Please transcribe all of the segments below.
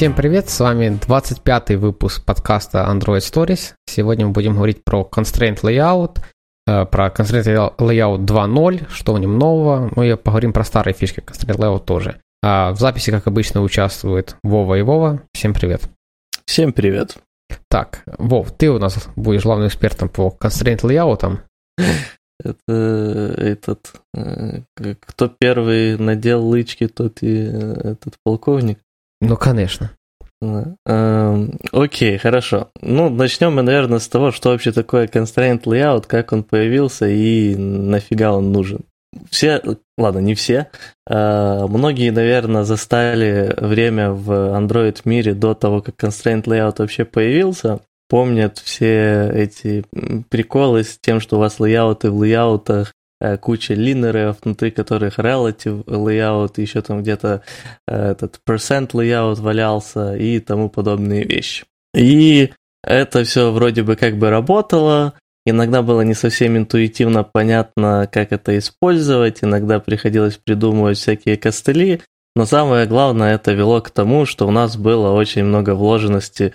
Всем привет, с вами 25 выпуск подкаста Android Stories. Сегодня мы будем говорить про Constraint Layout, э, про Constraint Layout 2.0, что в нем нового, ну и поговорим про старые фишки Constraint Layout тоже. А в записи, как обычно, участвуют Вова и Вова. Всем привет. Всем привет. Так, Вов, ты у нас будешь главным экспертом по Constraint Layout. Это этот, э, кто первый надел лычки, тот и э, этот полковник. Ну, конечно. Эм, окей, хорошо. Ну, начнем мы, наверное, с того, что вообще такое constraint layout, как он появился и нафига он нужен. Все, ладно, не все, э, многие, наверное, застали время в Android мире до того, как constraint layout вообще появился. Помнят все эти приколы с тем, что у вас лейауты в лейаутах куча линеров, внутри которых relative layout, еще там где-то э, этот percent layout валялся и тому подобные вещи. И это все вроде бы как бы работало, иногда было не совсем интуитивно понятно, как это использовать, иногда приходилось придумывать всякие костыли, но самое главное, это вело к тому, что у нас было очень много вложенности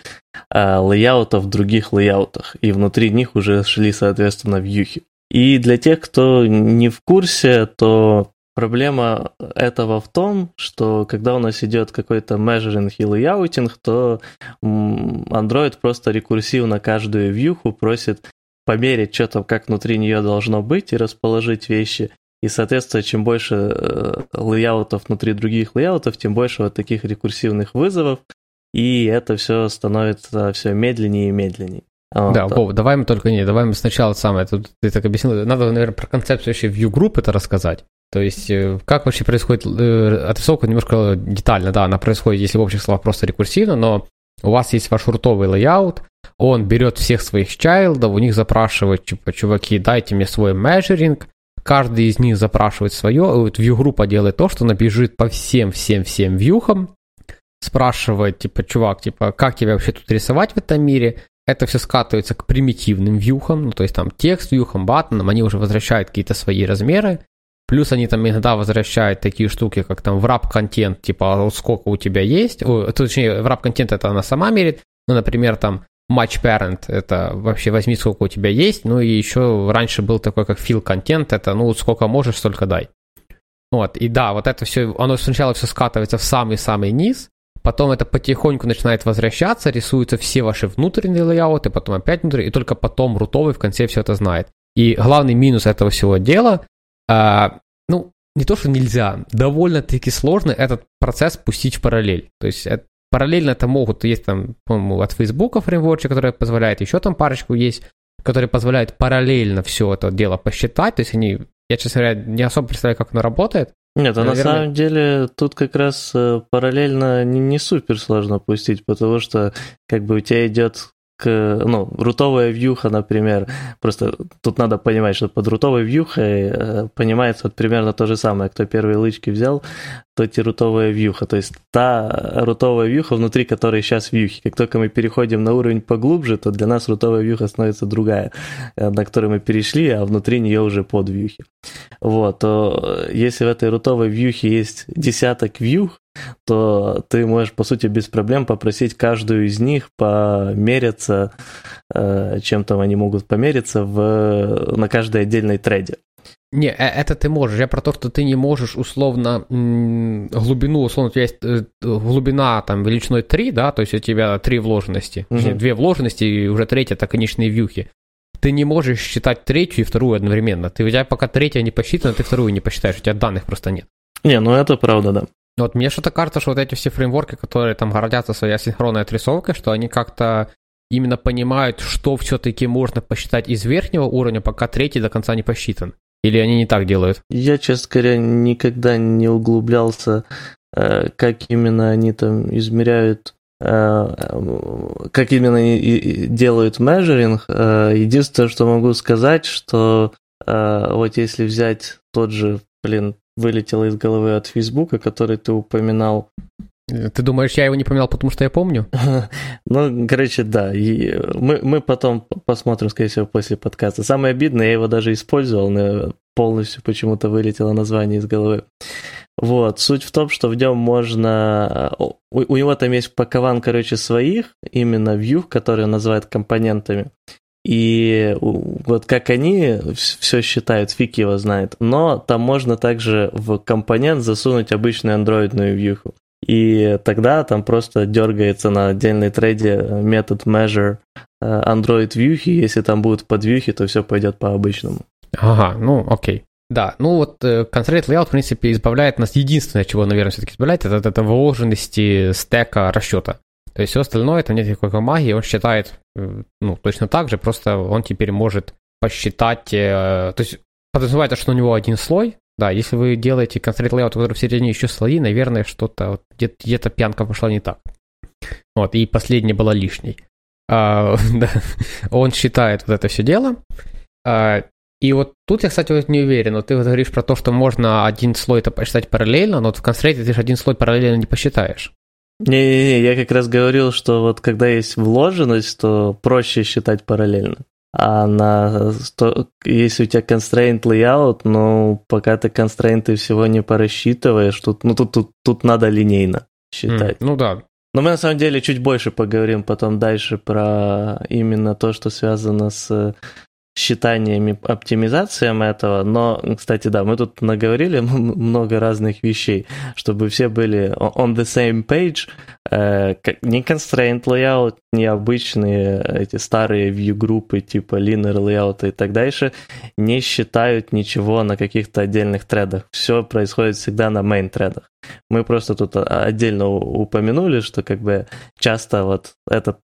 э, лейаутов в других лейаутах, и внутри них уже шли, соответственно, вьюхи. И для тех, кто не в курсе, то проблема этого в том, что когда у нас идет какой-то measuring и layouting, то Android просто рекурсивно каждую вьюху просит померить что-то, как внутри нее должно быть, и расположить вещи. И, соответственно, чем больше э, лейаутов внутри других лейаутов, тем больше вот таких рекурсивных вызовов, и это все становится все медленнее и медленнее. Вот. Да, Вов, давай мы только не, давай мы сначала самое, тут ты так объяснил, надо, наверное, про концепцию вообще view group это рассказать. То есть, э, как вообще происходит э, отрисовка немножко детально, да, она происходит, если в общих словах, просто рекурсивно, но у вас есть ваш рутовый лейаут, он берет всех своих чайлдов, у них запрашивает, типа, чуваки, дайте мне свой measuring, каждый из них запрашивает свое, вот view группа делает то, что она бежит по всем-всем-всем вьюхам, спрашивает, типа, чувак, типа, как тебе вообще тут рисовать в этом мире, это все скатывается к примитивным вьюхам, ну, то есть там текст вьюхам, баттонам, они уже возвращают какие-то свои размеры, плюс они там иногда возвращают такие штуки, как там wrap content, типа «А сколько у тебя есть, точнее, wrap-контент это она сама мерит, ну, например, там match parent, это вообще возьми сколько у тебя есть, ну и еще раньше был такой как fill контент, это ну сколько можешь, столько дай. Вот, и да, вот это все, оно сначала все скатывается в самый-самый низ, потом это потихоньку начинает возвращаться, рисуются все ваши внутренние лейауты, потом опять внутри, и только потом рутовый в конце все это знает. И главный минус этого всего дела, э, ну, не то, что нельзя, довольно-таки сложно этот процесс пустить в параллель. То есть это, параллельно это могут, есть там, по-моему, от Facebook фреймворчик, который позволяет, еще там парочку есть, которые позволяют параллельно все это дело посчитать, то есть они, я, честно говоря, не особо представляю, как оно работает, нет, а Наверное... на самом деле тут как раз э, параллельно не, не супер сложно пустить, потому что как бы у тебя идет ну, рутовая вьюха, например, просто тут надо понимать, что под рутовой вьюхой э, понимается вот примерно то же самое. Кто первые лычки взял, тот и рутовая вьюха. То есть та рутовая вьюха, внутри которой сейчас вьюхи. Как только мы переходим на уровень поглубже, то для нас рутовая вьюха становится другая, э, на которую мы перешли, а внутри нее уже под вьюхи. Вот, то если в этой рутовой вьюхе есть десяток вьюх, то ты можешь, по сути, без проблем попросить каждую из них помериться, э, чем там они могут помериться в, на каждой отдельной треде. Не, э, это ты можешь. Я про то, что ты не можешь условно глубину, условно, у тебя есть э, глубина там величиной 3, да, то есть у тебя три вложенности, угу. две вложенности и уже третья это конечные вьюхи. Ты не можешь считать третью и вторую одновременно. Ты, у тебя пока третья не посчитана, ты вторую не посчитаешь, у тебя данных просто нет. Не, ну это правда, да. Вот мне что-то кажется, что вот эти все фреймворки, которые там гордятся своей асинхронной отрисовкой, что они как-то именно понимают, что все-таки можно посчитать из верхнего уровня, пока третий до конца не посчитан. Или они не так делают? Я, честно говоря, никогда не углублялся, э, как именно они там измеряют э, как именно они делают межеринг. Э, единственное, что могу сказать, что вот если взять тот же, блин, вылетело из головы от Фейсбука, который ты упоминал. Ты думаешь, я его не поменял, потому что я помню? ну, короче, да. И мы, мы потом посмотрим, скорее всего, после подкаста. Самое обидное, я его даже использовал, но полностью почему-то вылетело название из головы. Вот, суть в том, что в нем можно... У, у него там есть пакован, короче, своих, именно view, которые называют компонентами. И вот как они все считают, фиг его знает. Но там можно также в компонент засунуть обычную андроидную вьюху. И тогда там просто дергается на отдельной трейде метод measure э, Android вьюхи. Если там будут подвьюхи, то все пойдет по обычному. Ага, ну окей. Да, ну вот э, Constraint Layout, в принципе, избавляет нас, единственное, чего, наверное, все-таки избавляет, это, это вложенности стека расчета. То есть все остальное, это нет никакой магии, он считает, э, ну, точно так же, просто он теперь может посчитать, то есть подразумевается, что у него один слой, да, если вы делаете Constraint Layout, у которого в середине еще слои, наверное, что-то, где-то, где-то пьянка пошла не так. Вот, и последняя была лишней. А, да, он считает вот это все дело. А, и вот тут я, кстати, вот не уверен. Вот ты вот говоришь про то, что можно один слой это посчитать параллельно, но вот в Constraint ты же один слой параллельно не посчитаешь. Не-не-не, я как раз говорил, что вот когда есть вложенность, то проще считать параллельно. А на, если у тебя constraint layout, ну, пока ты констрейнты всего не порасчитываешь, тут, ну, тут, тут, тут надо линейно считать. Mm, ну да. Но мы на самом деле чуть больше поговорим потом дальше про именно то, что связано с считаниями, оптимизациям этого, но, кстати, да, мы тут наговорили много разных вещей, чтобы все были on the same page, э, не constraint layout, не обычные эти старые view-группы типа linear layout и так дальше не считают ничего на каких-то отдельных тредах. Все происходит всегда на main тредах. Мы просто тут отдельно упомянули, что как бы часто вот этот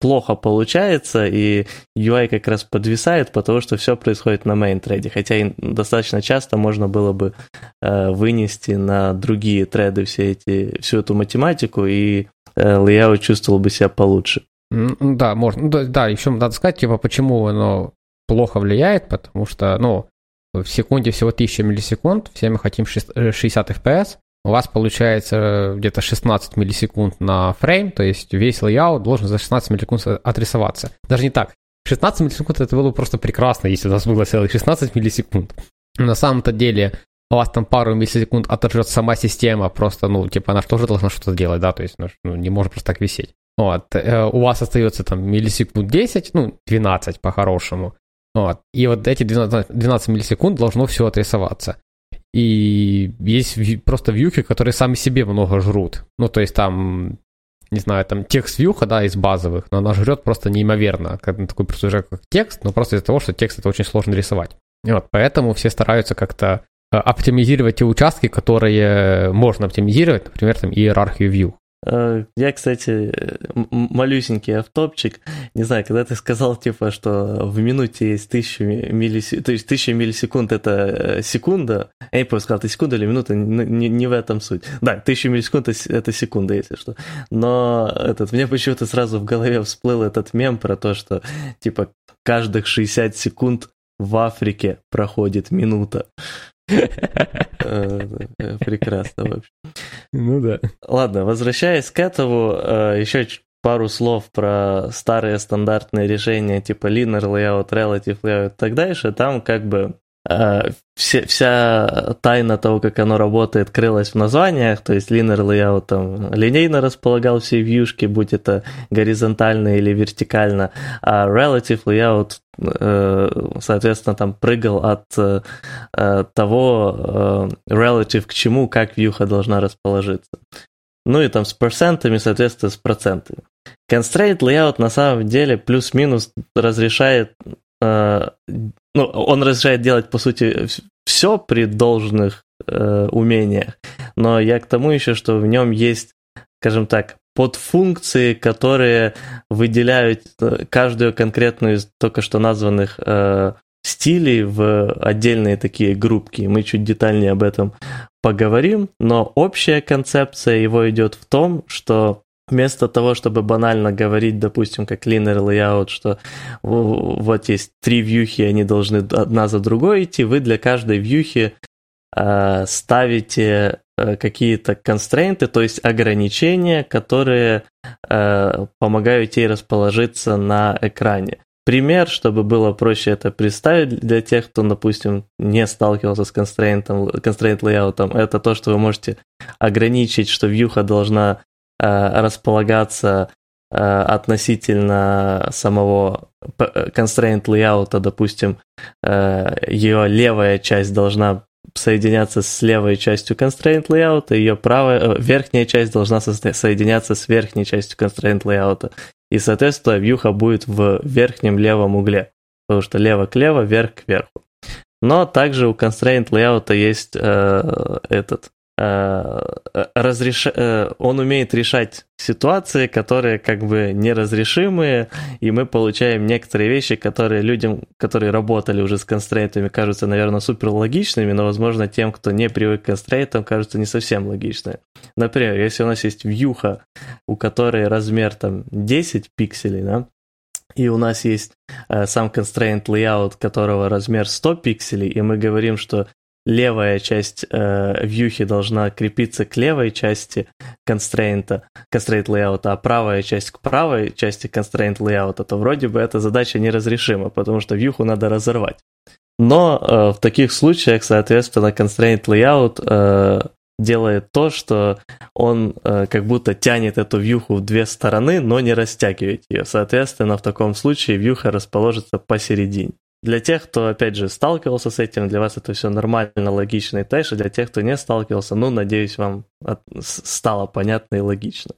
плохо получается, и UI как раз подвисает, потому что все происходит на main трейде. Хотя достаточно часто можно было бы э, вынести на другие треды все эти, всю эту математику, и э, layout чувствовал бы себя получше. Да, можно. Ну, да, да, еще надо сказать, типа, почему оно плохо влияет, потому что, ну, в секунде всего 1000 миллисекунд, все мы хотим 60 FPS, у вас получается где-то 16 миллисекунд на фрейм, то есть весь лейаут должен за 16 миллисекунд отрисоваться. Даже не так. 16 миллисекунд это было просто прекрасно, если у нас было целых 16 миллисекунд. На самом-то деле у вас там пару миллисекунд отожжет сама система, просто, ну, типа, она тоже должна что-то делать, да, то есть, ну не может просто так висеть. Вот, э, у вас остается там миллисекунд 10, ну, 12 по-хорошему. Вот, и вот эти 12, 12 миллисекунд должно все отрисоваться. И есть просто вьюхи, которые сами себе много жрут. Ну, то есть там, не знаю, там текст вьюха, да, из базовых, но она жрет просто неимоверно. Как, такой просто как текст, но просто из-за того, что текст это очень сложно рисовать. И вот, поэтому все стараются как-то э, оптимизировать те участки, которые можно оптимизировать, например, там иерархию view. Э, я, кстати, малюсенький автопчик. Не знаю, когда ты сказал, типа, что в минуте есть тысяча миллисекунд, то есть тысяча миллисекунд это э, секунда. Я не помню, сказал, ты секунда или минута, не, не в этом суть. Да, тысяча миллисекунд это секунда, если что. Но этот, мне почему-то сразу в голове всплыл этот мем про то, что, типа, каждых 60 секунд в Африке проходит минута. Э, прекрасно вообще. Ну да. Ладно, возвращаясь к этому, э, еще пару слов про старые стандартные решения типа linear layout, relative layout и так дальше. Там как бы вся, вся тайна того, как оно работает, крылась в названиях, то есть linear layout там линейно располагал все вьюшки, будь это горизонтально или вертикально, а relative layout Э, соответственно, там прыгал от э, э, того relative к чему, как вьюха должна расположиться. Ну и там с процентами, соответственно, с процентами. Constraint layout на самом деле плюс-минус разрешает, ну, он разрешает делать, по сути, все при должных умениях. Но я к тому еще, что в нем есть, скажем так, подфункции, которые выделяют э, каждую конкретную из только что названных э, стилей в отдельные такие группки. Мы чуть детальнее об этом поговорим, но общая концепция его идет в том, что вместо того, чтобы банально говорить, допустим, как linear layout, что вот есть три вьюхи, они должны одна за другой идти, вы для каждой вьюхи э, ставите какие-то констрейнты, то есть ограничения, которые э, помогают ей расположиться на экране. Пример, чтобы было проще это представить для тех, кто, допустим, не сталкивался с constraint, layout, это то, что вы можете ограничить, что вьюха должна располагаться э, относительно самого э, constraint layout, допустим, э, ее левая часть должна соединяться с левой частью constraint layout, ее правая, э, верхняя часть должна соединяться с верхней частью constraint layout и, соответственно, вьюха будет в верхнем левом угле, потому что лево к лево, вверх к верху. Но также у constraint layout есть э, этот э, разреш... э, он умеет решать ситуации, которые как бы неразрешимые, и мы получаем некоторые вещи, которые людям, которые работали уже с констрейнтами, кажутся, наверное, супер логичными, но, возможно, тем, кто не привык к констрейнтам, кажутся не совсем логичными. Например, если у нас есть вьюха, у которой размер там 10 пикселей, да, и у нас есть э, сам constraint layout, которого размер 100 пикселей, и мы говорим, что левая часть э, вьюхи должна крепиться к левой части constraint, constraint layout, а правая часть к правой части constraint layout, то вроде бы эта задача неразрешима, потому что вьюху надо разорвать. Но э, в таких случаях, соответственно, constraint layout э, делает то, что он э, как будто тянет эту вьюху в две стороны, но не растягивает ее. Соответственно, в таком случае вьюха расположится посередине. Для тех, кто, опять же, сталкивался с этим, для вас это все нормально, логично и дальше. Для тех, кто не сталкивался, ну, надеюсь, вам стало понятно и логично.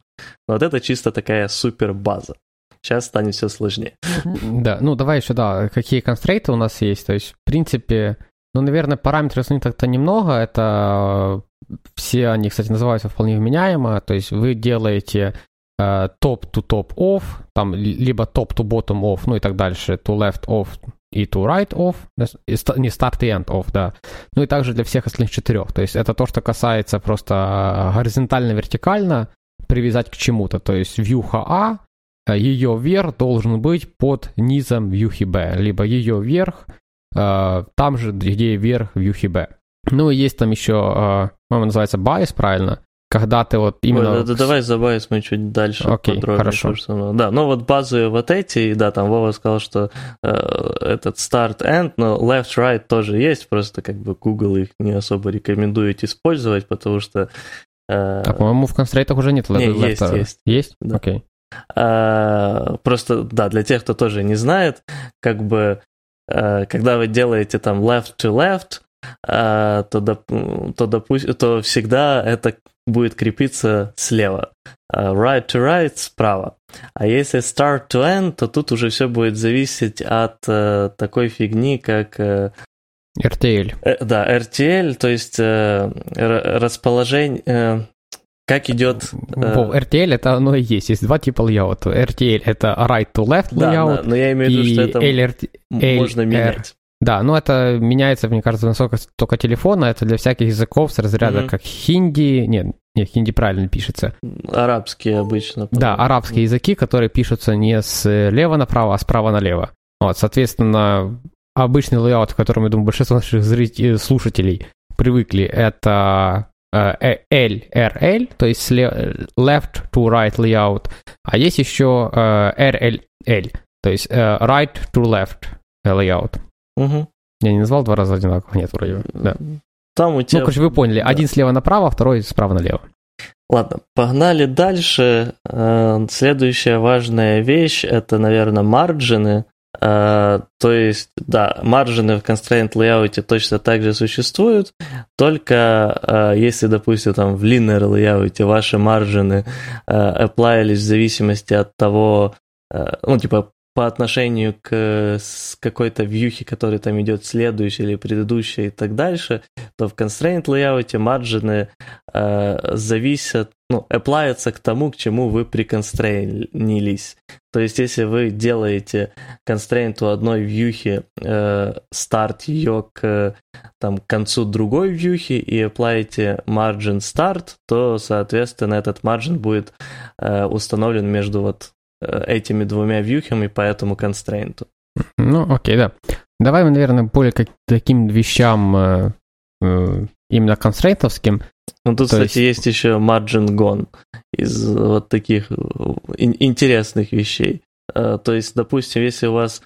Но вот это чисто такая супер база. Сейчас станет все сложнее. Да, ну давай еще, да, какие констрейты у нас есть. То есть, в принципе, ну, наверное, параметры у них так-то немного. Это все они, кстати, называются вполне вменяемо. То есть вы делаете топ to top off, там либо top to bottom off, ну и так дальше, to left off и to right off, не start и end off, да. Ну и также для всех остальных четырех. То есть это то, что касается просто горизонтально-вертикально привязать к чему-то. То есть вьюха А, ее вверх должен быть под низом вьюхи Б, либо ее вверх там же, где вверх вьюхи Б. Ну и есть там еще, по-моему, называется bias, правильно? Когда ты вот именно... Ой, да, да, давай за мы чуть дальше Окей, подробнее. хорошо. Что, да, ну вот базовые вот эти, да, там Вова сказал, что э, этот start-end, но left-right тоже есть, просто как бы Google их не особо рекомендует использовать, потому что... Э, а, по-моему, в констрейтах уже нет left Не, есть, есть. Есть? Да. Окей. А, просто, да, для тех, кто тоже не знает, как бы, э, когда вы делаете там left to left, а, то, доп, то, допу- то всегда это будет крепиться слева. А right to right справа. А если start to end, то тут уже все будет зависеть от э, такой фигни, как... Э, RTL. Э, да, RTL, то есть э, расположение... Э, как идет... Э... RTL это оно и есть. Есть два типа лейаута. RTL это right to left layout. Да, но я имею в виду, что это LRT... можно менять. Да, но это меняется, мне кажется, насколько только телефона. Это для всяких языков с разряда mm-hmm. как хинди. Нет, нет, хинди правильно пишется. Арабские обычно. Да, арабские языки, которые пишутся не слева направо, а справа налево. Вот, соответственно, обычный лейаут, к которому, я думаю, большинство наших зрителей, слушателей привыкли, это э, LRL, то есть left to right layout, а есть еще э, RLL, то есть э, right to left layout. Угу. Я не назвал два раза одинаково, нет, вроде бы. Да. Там у тебя... Ну, короче, вы поняли. Да. Один слева направо, второй справа налево. Ладно, погнали дальше. Э, следующая важная вещь это, наверное, марджины. Uh, то есть, да, маржины в constraint layout точно так же существуют, только uh, если, допустим, там в linear layout ваши маржины applyились в зависимости от того, ну, типа, по отношению к какой-то вьюхе, который там идет следующий или предыдущий и так дальше, то в constraint layout марджины э, зависят, ну, appliятся к тому, к чему вы приконстрейнились. То есть, если вы делаете constraint у одной вьюхи, э, старт ее к там, концу другой вьюхи и appliете margin start, то, соответственно, этот margin будет э, установлен между вот этими двумя вьюхами по этому констрейнту. Ну, окей, да. Давай мы, наверное, более к таким вещам, э, э, именно констрейнтовским. Ну, тут, То кстати, есть... есть еще margin gone из вот таких интересных вещей. То есть, допустим, если у вас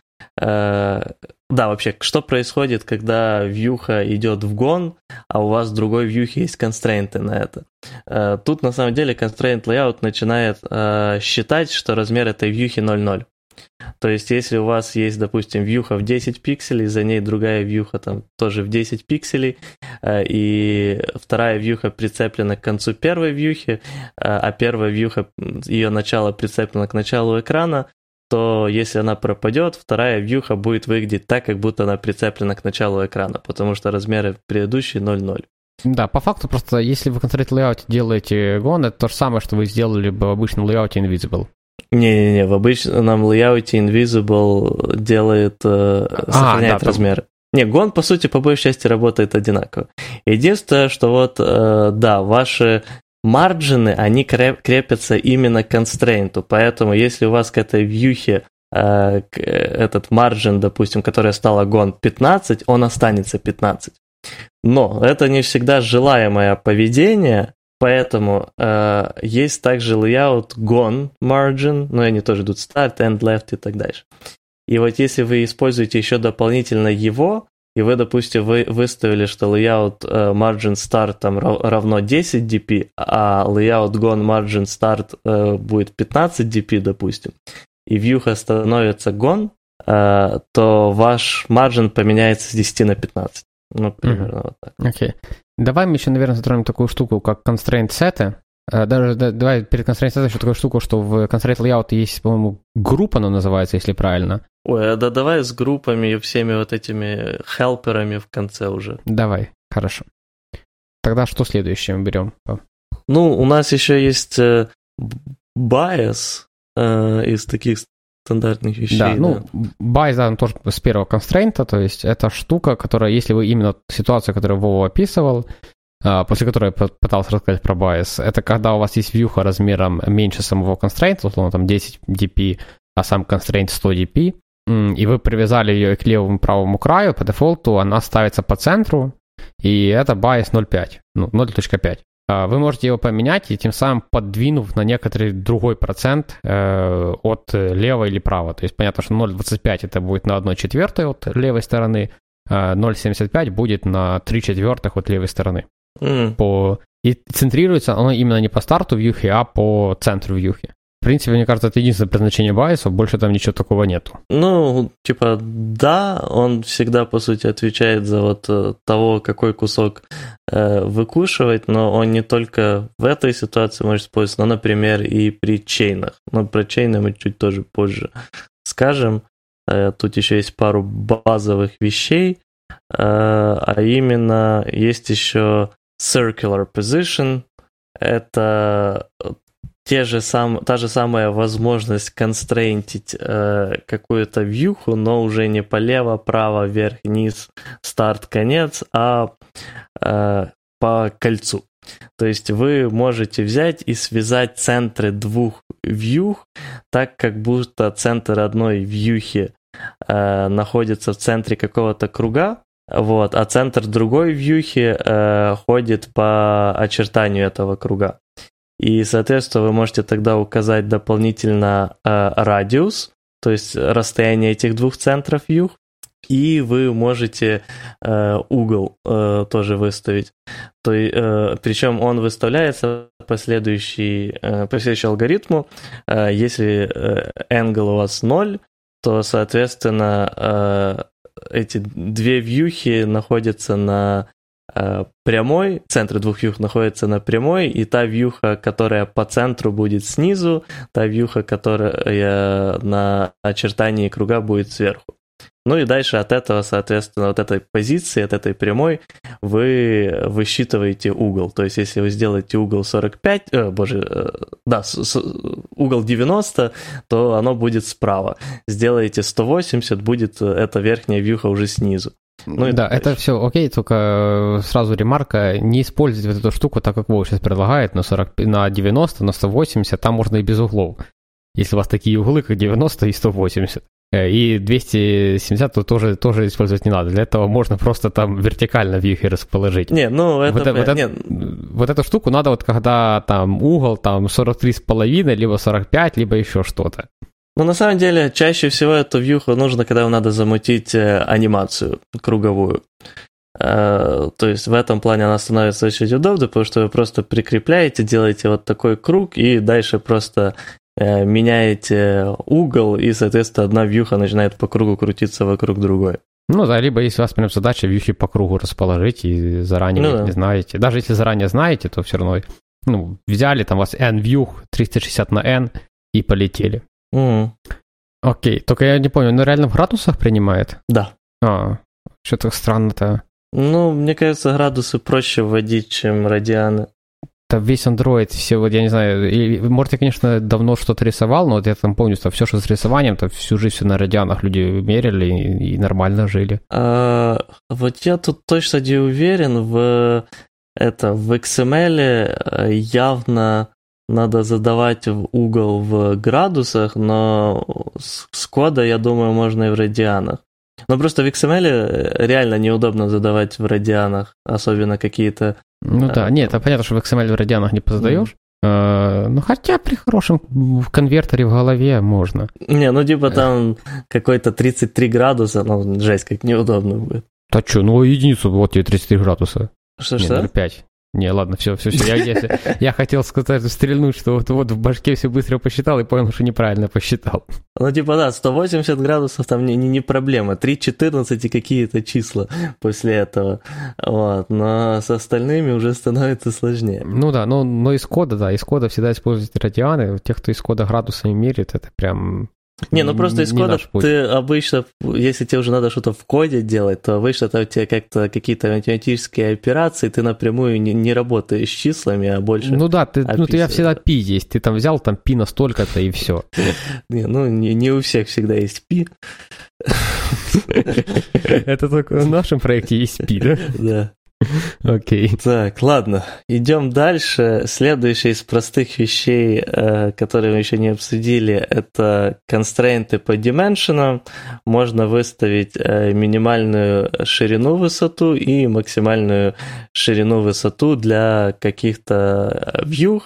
да, вообще, что происходит, когда вьюха идет в гон, а у вас в другой вьюхе есть констрейнты на это? Э, тут на самом деле constraint layout начинает э, считать, что размер этой вьюхи 0,0. То есть, если у вас есть, допустим, вьюха в 10 пикселей, за ней другая вьюха там тоже в 10 пикселей, э, и вторая вьюха прицеплена к концу первой вьюхи, а первая вьюха, ее начало прицеплено к началу экрана, то если она пропадет, вторая вьюха будет выглядеть так, как будто она прицеплена к началу экрана, потому что размеры предыдущие 0,0. Да, по факту просто, если вы в Layout делаете gone, это то же самое, что вы сделали бы в обычном лейауте Invisible. Не-не-не, в обычном лейауте Invisible делает, э, а, сохраняет а, да, размеры. Там... Не, gone, по сути, по большей части работает одинаково. Единственное, что вот, э, да, ваши марджины, они крепятся именно к констрейнту, поэтому если у вас к этой вьюхе э, этот марджин, допустим, который стала gone 15, он останется 15. Но это не всегда желаемое поведение, поэтому э, есть также layout gone margin, но они тоже идут start, end, left и так дальше. И вот если вы используете еще дополнительно его, и вы, допустим, вы выставили, что layout uh, margin start там равно 10 dp, а layout gone margin start uh, будет 15 dp, допустим, и вьюха становится gone, uh, то ваш margin поменяется с 10 на 15. Ну, примерно mm-hmm. вот так. Окей. Okay. Давай мы еще, наверное, затронем такую штуку, как constraint сеты. Даже да, давай перед constraint еще такую штуку, что в constraint layout есть, по-моему, группа, она называется, если правильно. Ой, а да давай с группами и всеми вот этими хелперами в конце уже. Давай, хорошо. Тогда что следующее мы берем? Ну, у нас еще есть э, bias э, из таких стандартных вещей. Да, ну, да. bias, да, тоже с первого констрейнта, то есть это штука, которая, если вы именно ситуацию, которую Вова описывал, после которой я пытался рассказать про bias, это когда у вас есть вьюха размером меньше самого констрейнта, условно там 10 dp, а сам констрейнт 100 dp, и вы привязали ее к левому правому краю, по дефолту она ставится по центру, и это bias 0.5, ну, 0.5. А, вы можете его поменять и тем самым подвинув на некоторый другой процент э, от левой или права. То есть понятно, что 0.25 это будет на 1 четвертой от левой стороны, а 0.75 будет на 3 четвертых от левой стороны. Mm. По... И центрируется оно именно не по старту вьюхи, а по центру вьюхи. В принципе, мне кажется, это единственное предназначение байсов, больше там ничего такого нету. Ну, типа, да, он всегда, по сути, отвечает за вот э, того, какой кусок э, выкушивать, но он не только в этой ситуации может использоваться, но, например, и при чейнах. Но про чейны мы чуть тоже позже скажем. Э, тут еще есть пару базовых вещей, э, а именно есть еще circular position, это те же сам, та же самая возможность констрейнтить э, какую-то вьюху, но уже не полево, право, вверх, низ, старт, конец, а э, по кольцу. То есть вы можете взять и связать центры двух вьюх так, как будто центр одной вьюхи э, находится в центре какого-то круга, вот, а центр другой вьюхи э, ходит по очертанию этого круга. И, соответственно, вы можете тогда указать дополнительно э, радиус, то есть расстояние этих двух центров юг, и вы можете э, угол э, тоже выставить. То, э, причем он выставляется по, следующей, э, по следующему алгоритму. Э, если э, angle у вас 0, то, соответственно, э, эти две вьюхи находятся на Э, прямой, центр двух вьюх находится на прямой, и та вьюха, которая по центру будет снизу, та вьюха, которая на очертании круга будет сверху. Ну и дальше от этого, соответственно, от этой позиции, от этой прямой, вы высчитываете угол. То есть, если вы сделаете угол 45, э, боже, э, да, с, с, угол 90, то оно будет справа. Сделаете 180, будет эта верхняя вьюха уже снизу. Ну, да, это все окей, только э, сразу ремарка, не используйте вот эту штуку так, как Вов сейчас предлагает, на, 40, на 90, на 180, там можно и без углов. Если у вас такие углы, как 90 и 180. Э, и 270 тут тоже, тоже использовать не надо. Для этого можно просто там вертикально вьюхи расположить. Не, ну это... Вот, вот, нет. вот эту штуку надо вот когда там угол там 43,5, либо 45, либо еще что-то. Ну, на самом деле, чаще всего эту вьюху нужно, когда вам надо замутить э, анимацию круговую. Э, то есть в этом плане она становится очень удобной, потому что вы просто прикрепляете, делаете вот такой круг, и дальше просто Э, меняете угол, и, соответственно, одна вьюха начинает по кругу крутиться вокруг другой. Ну да, либо если у вас прям задача вьюхи по кругу расположить, и заранее ну, да. не знаете. Даже если заранее знаете, то все равно ну, взяли, там у вас n вьюх 360 на n и полетели. Mm. Окей, только я не понял, он реально в градусах принимает? Да. А, что-то странно-то. Ну, мне кажется, градусы проще вводить, чем радианы это весь Android, все, вот я не знаю, и, может, я, конечно, давно что-то рисовал, но вот я там помню, что все, что с рисованием, то всю жизнь все на радианах люди мерили и, и нормально жили. А, вот я тут точно не уверен, в, это, в XML э, явно надо задавать в угол в градусах, но с кода, я думаю, можно и в радианах. Но просто в XML э, реально неудобно задавать в радианах, особенно какие-то ну да, нет, это понятно, что в XML в радианах не позадаешь. Mm. Ну, хотя при хорошем конвертере в голове можно. Не, ну типа там какой-то 33 градуса, ну, жесть, как неудобно будет. Да что, ну единицу, вот тебе 33 градуса. Что-что? 0,5. Не, ладно, все, все, все. Я, я, я хотел сказать, стрельнуть, что вот, вот в башке все быстро посчитал и понял, что неправильно посчитал. Ну, типа, да, 180 градусов там не, не, не проблема. 3,14 и какие-то числа после этого. Вот. Но с остальными уже становится сложнее. Ну да, но, но из кода, да, из кода всегда используют радианы. Тех, кто из кода градусами мерит, это прям не, ну просто из кода ты обычно, если тебе уже надо что-то в коде делать, то обычно там у тебя как-то какие-то математические операции, ты напрямую не, не работаешь с числами, а больше Ну да, ты, ну ты я всегда пи есть, ты там взял там пи на столько-то и все. Не, ну не, не у всех всегда есть пи. Это только в нашем проекте есть пи, да? Да. Окей. Okay. Так, ладно. Идем дальше. Следующее из простых вещей, э, которые мы еще не обсудили, это констрейнты по dimension. Можно выставить э, минимальную ширину высоту и максимальную ширину высоту для каких-то view.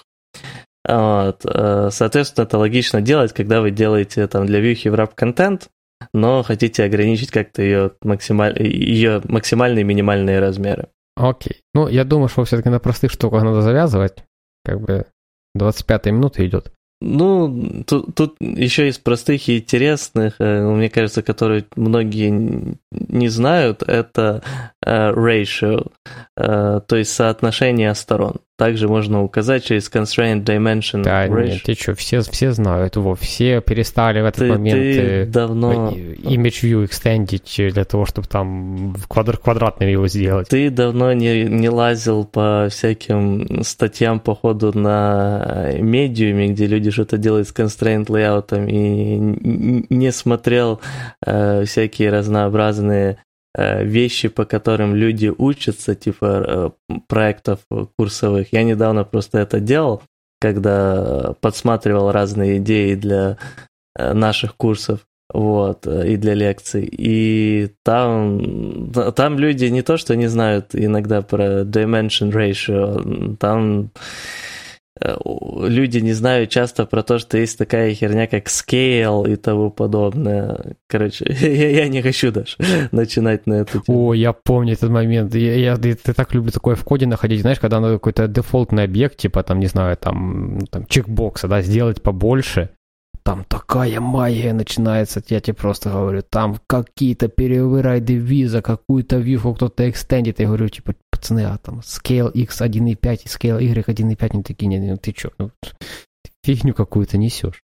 Вот. Э, соответственно, это логично делать, когда вы делаете там для вьюхи wrap контент, но хотите ограничить как-то ее, максималь... ее максимальные и минимальные размеры. Окей. Ну, я думаю, что все-таки на простых штуках надо завязывать. Как бы 25 минута идет. Ну, тут, тут еще из простых и интересных, э, мне кажется, которые многие не знают, это э, ratio, э, то есть соотношение сторон. Также можно указать через constraint dimension да, ratio. нет, ты что, все, все знают его, все перестали в этот ты, момент ты давно... image view extendить для того, чтобы там квадр, квадратным его сделать. Ты давно не, не лазил по всяким статьям по ходу на медиуме, где люди что-то делают с constraint layout, и не смотрел э, всякие разнообразные Э, вещи, по которым люди учатся, типа э, проектов курсовых. Я недавно просто это делал, когда подсматривал разные идеи для э, наших курсов вот, и для лекций. И там, там люди не то, что не знают иногда про dimension ratio, там Э, люди не знают часто про то, что есть такая херня, как scale и тому подобное. Короче, я, я не хочу даже начинать на эту тему. О, я помню этот момент. Я, я, я, я так люблю такое в коде находить, знаешь, когда надо какой-то дефолтный объект, типа там, не знаю, там, там чекбокса, да, сделать побольше, там такая магия начинается, я тебе просто говорю, там какие-то перевырайды виза, какую-то вьюху кто-то экстендит, я говорю, типа, пацаны, а там Scale X 1.5 и Scale Y 1.5, они такие, не, ну ты чё, ну, фигню какую-то несешь.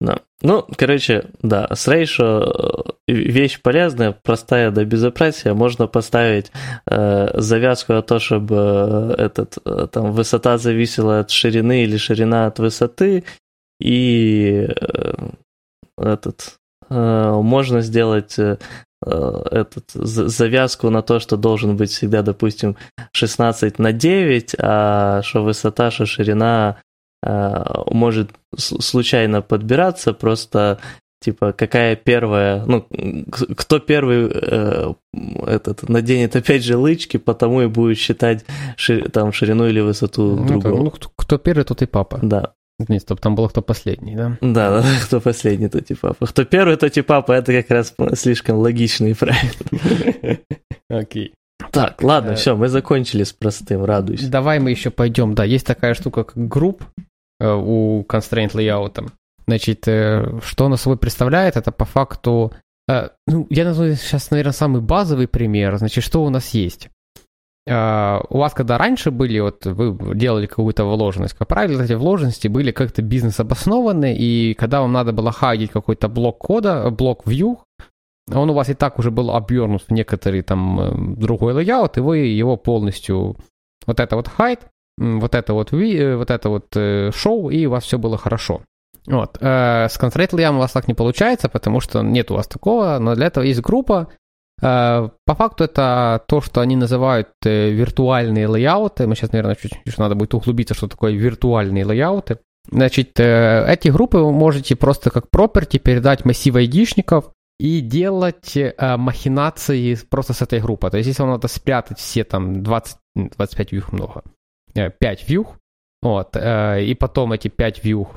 Да. Ну, короче, да, с ratio э, вещь полезная, простая до безопасия. Можно поставить э, завязку на то, чтобы э, этот, э, там, высота зависела от ширины или ширина от высоты, и э, этот э, можно сделать э, этот, завязку на то, что должен быть всегда, допустим, 16 на 9, а что высота, что ширина может случайно подбираться, просто типа какая первая, ну, кто первый э, этот наденет опять же лычки, потому и будет считать шир, там ширину или высоту ну, другого. Ну, кто, кто первый, тот и папа. Да. Нет, чтобы там было кто последний, да? Да, да, кто последний, тот и папа. Кто первый, тот и папа, это как раз слишком логично и правильно. Окей. Так, ладно, все, мы закончили с простым, радуйся. Давай мы еще пойдем, да, есть такая штука, как групп э, у constraint layout. Значит, э, что она собой представляет, это по факту, э, ну, я назову сейчас, наверное, самый базовый пример. Значит, что у нас есть? Uh, у вас, когда раньше были, вот вы делали какую-то вложенность, как правило, эти вложенности были как-то бизнес обоснованы, и когда вам надо было хайдить какой-то блок кода, блок view, он у вас и так уже был обернут в некоторый там э, другой лейаут, и вы его полностью, вот это вот hide, вот это вот, э, вот это вот э, шоу, и у вас все было хорошо. Вот. С Constraint Layout у вас так не получается, потому что нет у вас такого, но для этого есть группа. По факту это то, что они называют виртуальные лейауты. Мы сейчас, наверное, чуть чуть надо будет углубиться, что такое виртуальные лейауты. Значит, эти группы вы можете просто как property передать массив айдишников, и делать э, махинации просто с этой группы. То есть, если вам надо спрятать все там 20, 25 вьюх много, 5 э, вьюх, вот, э, и потом эти 5 вьюх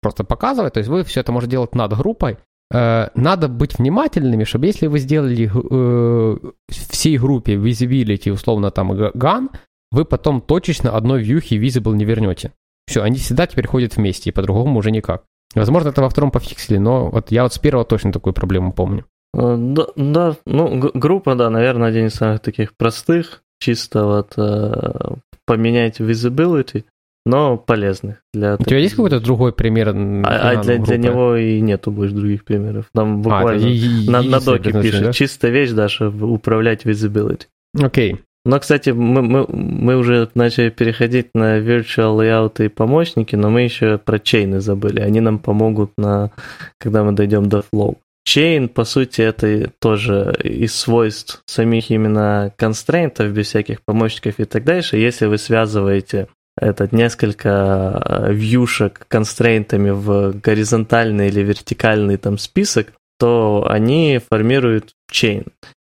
просто показывать, то есть вы все это можете делать над группой, э, надо быть внимательными, чтобы если вы сделали э, всей группе visibility, условно там gun, вы потом точечно одной вьюхи visible не вернете. Все, они всегда теперь ходят вместе, и по-другому уже никак. Возможно, это во втором пофиксили, но вот я вот с первого точно такую проблему помню. Э, да, да ну, группа, да, наверное, один из самых таких простых, чисто вот э, поменять visibility, но полезных. Для У тебя есть какой-то другой пример? А, а для, для него и нету больше других примеров. Там а, буквально а, и, на, на доке пишет, да? чистая вещь, Даша, управлять visibility. Окей. Okay. Но, кстати, мы, мы, мы уже начали переходить на virtual layout и помощники, но мы еще про чейны забыли. Они нам помогут, на, когда мы дойдем до flow. Чейн, по сути, это тоже из свойств самих именно констрейнтов, без всяких помощников и так дальше. Если вы связываете этот несколько э, вьюшек констрейнтами в горизонтальный или вертикальный там список, то они формируют чейн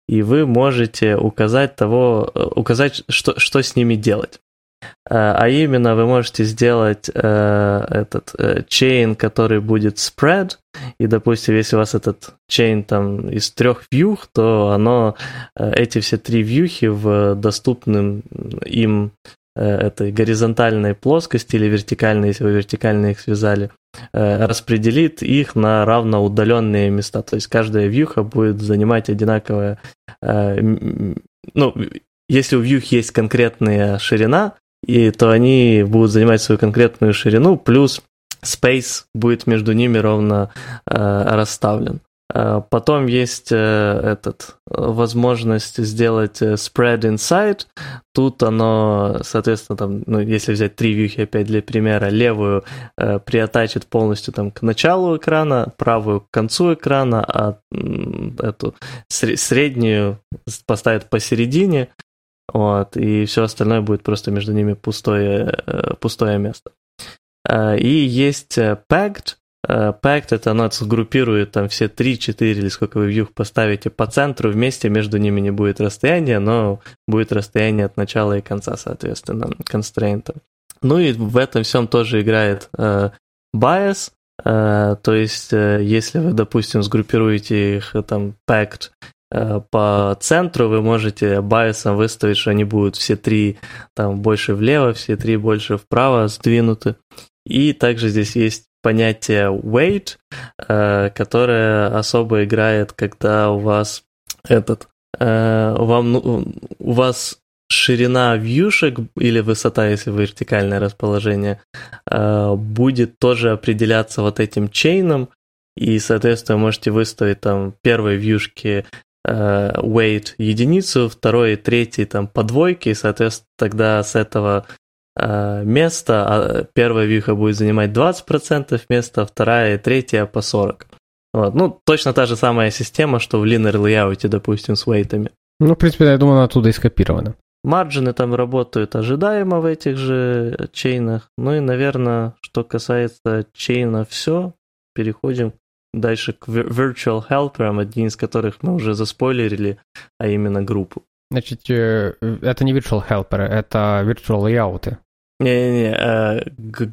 и вы можете указать того, э, указать, что, что с ними делать. Э, а именно вы можете сделать этот chain, который будет spread, и, допустим, если у вас этот chain там из трех вьюх, то оно, эти все три вьюхи в доступным им этой горизонтальной плоскости или вертикальной, если вы вертикально их связали, э, распределит их на равноудаленные места. То есть каждая вьюха будет занимать одинаковое... Э, ну, если у вьюх есть конкретная ширина, и, то они будут занимать свою конкретную ширину, плюс space будет между ними ровно расставлен. Э, потом есть э, этот, возможность сделать э, spread inside. Тут оно, соответственно, там, ну, если взять три вьюхи опять для примера, левую э, приотачит полностью там, к началу экрана, правую к концу экрана, а эту среднюю поставит посередине, вот, и все остальное будет просто между ними пустое, пустое место. И есть packed, Э, Pact это оно сгруппирует там все 3-4 или сколько вы вьюх поставите по центру, вместе между ними не будет расстояния, но будет расстояние от начала и конца, соответственно, констрейнта. Ну и в этом всем тоже играет э, э, то есть э, если вы, допустим, сгруппируете их э, там packed э, по центру, вы можете байсом выставить, что они будут все три там больше влево, все три больше вправо сдвинуты. И также здесь есть понятие weight, э, которое особо играет, когда у вас этот э, вам ну, у вас ширина вьюшек или высота, если вертикальное расположение, э, будет тоже определяться вот этим чейном, и, соответственно, можете выставить там первой вьюшки weight единицу, второй, третий там по двойке, и, соответственно, тогда с этого место, а первая вьюха будет занимать 20% места, вторая и третья по 40%. Вот. Ну, точно та же самая система, что в linear layout, допустим, с вейтами. Ну, в принципе, я думаю, она оттуда и скопирована. Марджины там работают ожидаемо в этих же чейнах. Ну и, наверное, что касается чейна все, переходим дальше к virtual helper, один из которых мы уже заспойлерили, а именно группу. Значит, э, это не virtual helper, это virtual layout. Не-не-не, э,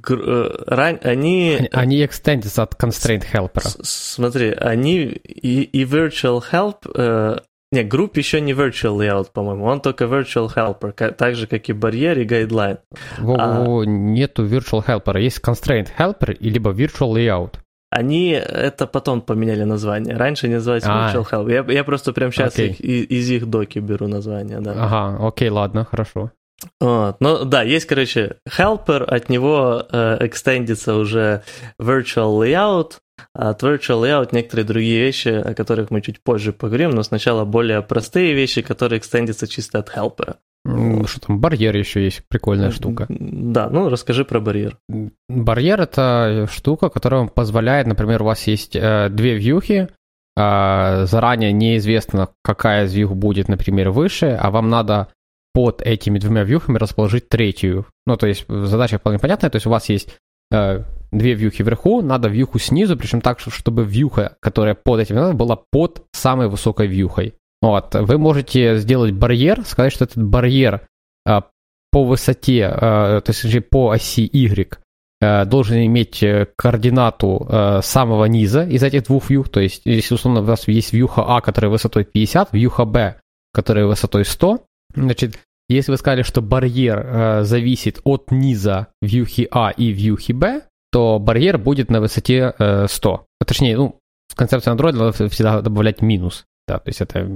э, они... Они экстендятся от constraint helper. Смотри, они и, и virtual help... Не, групп еще не virtual layout, по-моему, он только virtual helper, так же, как и барьер и гайдлайн. Во, а... Нету virtual helper, есть constraint helper и либо virtual layout. Они это потом поменяли название. Раньше не назывались а, Virtual Help. Я, я просто прямо сейчас их, из, из их доки беру название, да. Ага, окей, ладно, хорошо. Вот. Ну да, есть, короче, helper, от него э, экстендится уже virtual layout, а от virtual layout некоторые другие вещи, о которых мы чуть позже поговорим, но сначала более простые вещи, которые экстендятся чисто от helper. Что там, барьер еще есть, прикольная штука. Да, ну расскажи про барьер. Барьер это штука, которая вам позволяет, например, у вас есть э, две вьюхи, э, заранее неизвестно, какая из вьюх будет, например, выше, а вам надо под этими двумя вьюхами расположить третью. Ну, то есть задача вполне понятная, то есть у вас есть э, две вьюхи вверху, надо вьюху снизу, причем так, чтобы вьюха, которая под этим была под самой высокой вьюхой. Вот. Вы можете сделать барьер, сказать, что этот барьер э, по высоте, э, то есть по оси Y, э, должен иметь координату э, самого низа из этих двух вьюх. То есть, если условно у вас есть вьюха А, которая высотой 50, вьюха Б, которая высотой 100, значит, если вы сказали, что барьер э, зависит от низа вьюхи А и вьюхи Б, то барьер будет на высоте э, 100. Точнее, ну, в концепции Android надо всегда добавлять минус. Да, то есть это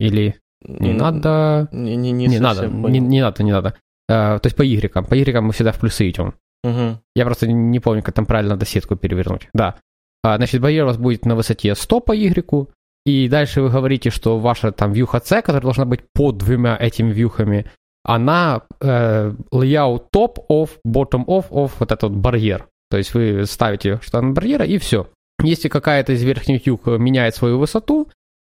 или не надо... Не, не, не, не надо, не, не надо, не надо. А, то есть по Y. По Y мы всегда в плюсы идем. Угу. Я просто не помню, как там правильно надо сетку перевернуть. Да. А, значит, барьер у вас будет на высоте 100 по Y, и дальше вы говорите, что ваша там вьюха C, которая должна быть под двумя этими вьюхами, она э, layout top of, bottom of, of вот этот вот барьер. То есть вы ставите штан барьера и все. Если какая-то из верхних вьюх меняет свою высоту,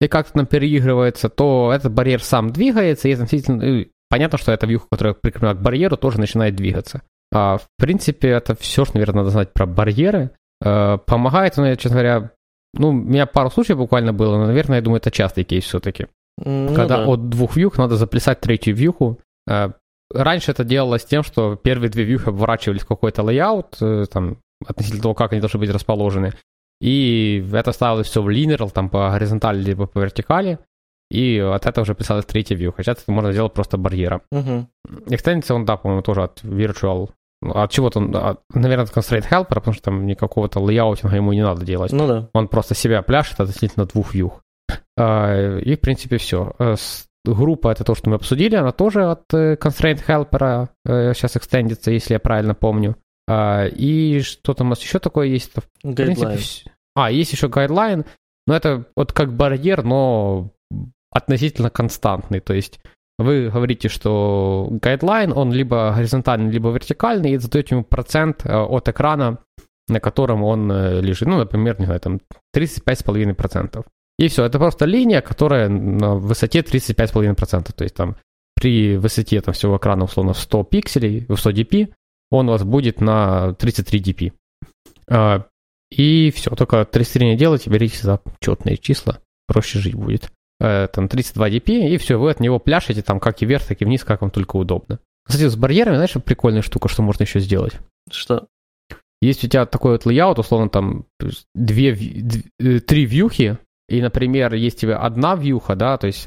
и как-то там переигрывается, то этот барьер сам двигается, и относительно... понятно, что эта вьюха, которая прикреплена к барьеру, тоже начинает двигаться. А, в принципе, это все, что, наверное, надо знать про барьеры. А, помогает, ну, честно говоря, ну, у меня пару случаев буквально было, но, наверное, я думаю, это частый кейс все-таки. Ну, Когда да. от двух вьюх надо заплясать третью вьюху. А, раньше это делалось тем, что первые две вьюхи обворачивались в какой-то лейаут, э, там, относительно того, как они должны быть расположены. И это ставилось все в linear, там по горизонтали либо по вертикали. И от этого уже писалось третий view. Хотя это можно сделать просто барьером. Угу. Экстендится он, да, по-моему, тоже от virtual от чего-то, от, наверное, от constraint helper, потому что там никакого-то лейаутинга ему не надо делать. Ну да. Он просто себя пляшет относительно двух вьюх. А, и, в принципе, все. Э, группа, это то, что мы обсудили, она тоже от э, constraint helper сейчас э, экстендится, если я правильно помню. А, и что там у нас еще такое есть? В принципе, а, есть еще гайдлайн, но это вот как барьер, но относительно константный. То есть вы говорите, что гайдлайн, он либо горизонтальный, либо вертикальный, и задаете ему процент э, от экрана, на котором он э, лежит. Ну, например, не знаю, там 35,5%. И все, это просто линия, которая на высоте 35,5%. То есть там при высоте там, всего экрана условно 100 пикселей, 100 dp, он у вас будет на 33 dp. И все, только 33 не делайте, берите за четные числа, проще жить будет. Э, там 32 dp, и все, вы от него пляшете там как и вверх, так и вниз, как вам только удобно. Кстати, с барьерами, знаешь, прикольная штука, что можно еще сделать? Что? Есть у тебя такой вот layout, условно, там две, две, три вьюхи, и, например, есть у тебя одна вьюха, да, то есть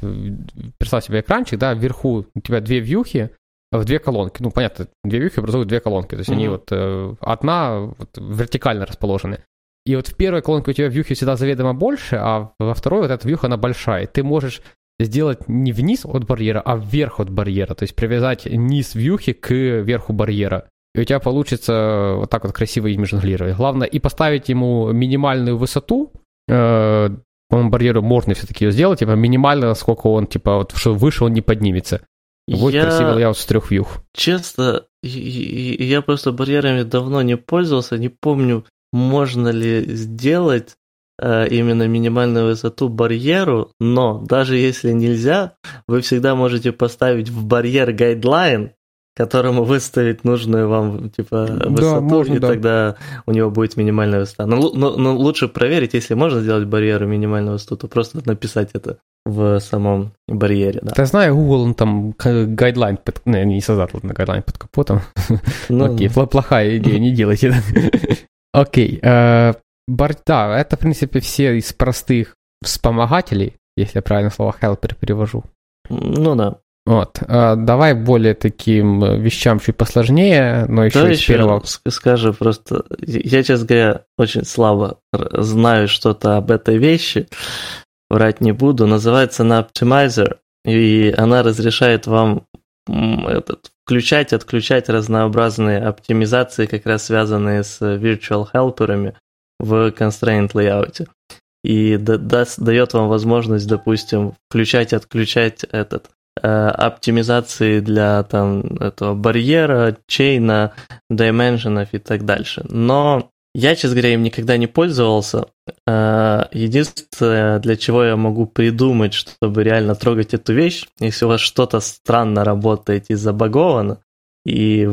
представь себе экранчик, да, вверху у тебя две вьюхи, в две колонки. Ну, понятно, две вьюхи образуют две колонки. То есть mm-hmm. они вот э, одна вот, вертикально расположены. И вот в первой колонке у тебя вьюхи всегда заведомо больше, а во второй вот эта вьюха, она большая. Ты можешь сделать не вниз от барьера, а вверх от барьера. То есть привязать низ вьюхи к верху барьера. И у тебя получится вот так вот красиво ими жонглировать. Главное и поставить ему минимальную высоту. Э, по-моему, барьеру можно все-таки ее сделать, типа минимально, сколько он, типа, вот, что выше он не поднимется. Будет я... красивый лейаут с трех вьюх. Честно, я просто барьерами давно не пользовался, не помню, можно ли сделать э, именно минимальную высоту барьеру, но даже если нельзя, вы всегда можете поставить в барьер гайдлайн, которому выставить нужную вам типа высоту, да, можно, и да. тогда у него будет минимальная высота. Но, но, но ну, лучше проверить, если можно сделать барьеру минимальную высоту, то просто написать это в самом барьере. Да. Ты знаешь, Google он там гайдлайн, под... не, не создал на гайдлайн под капотом. Ну, Окей, плохая идея, не делайте это. Окей, э, да, это, в принципе, все из простых вспомогателей, если я правильно слово helper перевожу. Ну да. Вот. А давай более таким вещам чуть посложнее, но еще да, из еще первого... скажу просто, я, честно говоря, очень слабо знаю что-то об этой вещи, врать не буду. Называется она Optimizer, и она разрешает вам этот, включать, отключать разнообразные оптимизации, как раз связанные с virtual helperами в constraint layout. И дает вам возможность, допустим, включать, отключать этот э, оптимизации для там этого барьера, чейна, дименшенов и так дальше. Но я, честно говоря, им никогда не пользовался. Э, единственное, для чего я могу придумать, чтобы реально трогать эту вещь, если у вас что-то странно работает и забаговано, и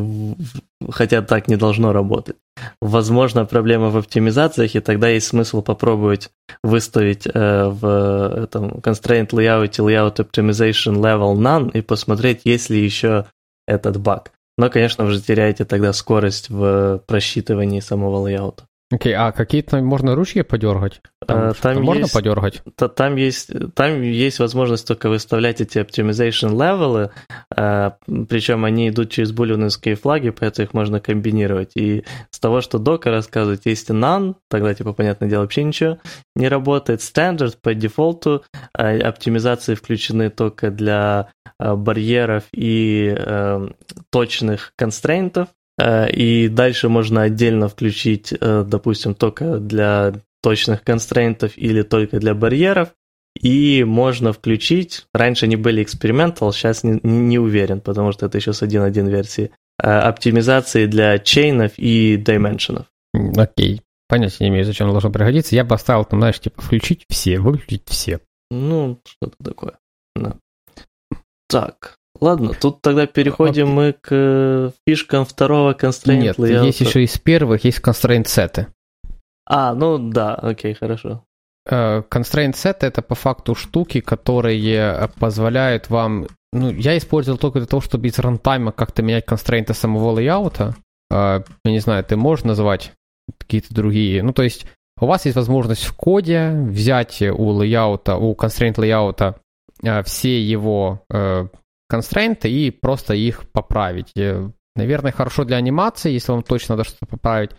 хотя так не должно работать. Возможно, проблема в оптимизациях, и тогда есть смысл попробовать выставить э, в этом constraint layout layout optimization level none и посмотреть, есть ли еще этот баг. Но, конечно, вы же теряете тогда скорость в просчитывании самого лейаута. Окей, okay, а какие-то можно ручки подергать? Там, а, там можно есть, подергать? То, там, есть, там есть возможность только выставлять эти optimization левелы, а, причем они идут через булиновские флаги, поэтому их можно комбинировать. И с того, что дока рассказывает, есть none, тогда, типа, понятное дело, вообще ничего не работает. Standard по дефолту, а, оптимизации включены только для барьеров и точных констрейнтов, Э, и дальше можно отдельно включить, э, допустим, только для точных констрейнтов или только для барьеров. И можно включить, раньше они были экспериментал, сейчас не, не уверен, потому что это еще с 1.1 версии, э, оптимизации для чейнов и дайменшенов. Окей. Понятия не имею, зачем должно пригодиться. Я поставил там, знаешь, типа включить все, выключить все. Ну, что-то такое. Да. Так, Ладно, тут тогда переходим мы к э, фишкам второго constraint Нет, layout. есть еще из первых, есть constraint сеты. А, ну да, окей, хорошо. Э, constraint set это по факту штуки, которые позволяют вам... Ну, я использовал только для того, чтобы из рантайма как-то менять констрейнты самого лейаута. Э, я не знаю, ты можешь назвать какие-то другие... Ну, то есть у вас есть возможность в коде взять у лейаута, у constraint лейаута все его констрейнты и просто их поправить. Наверное, хорошо для анимации, если вам точно надо что-то поправить.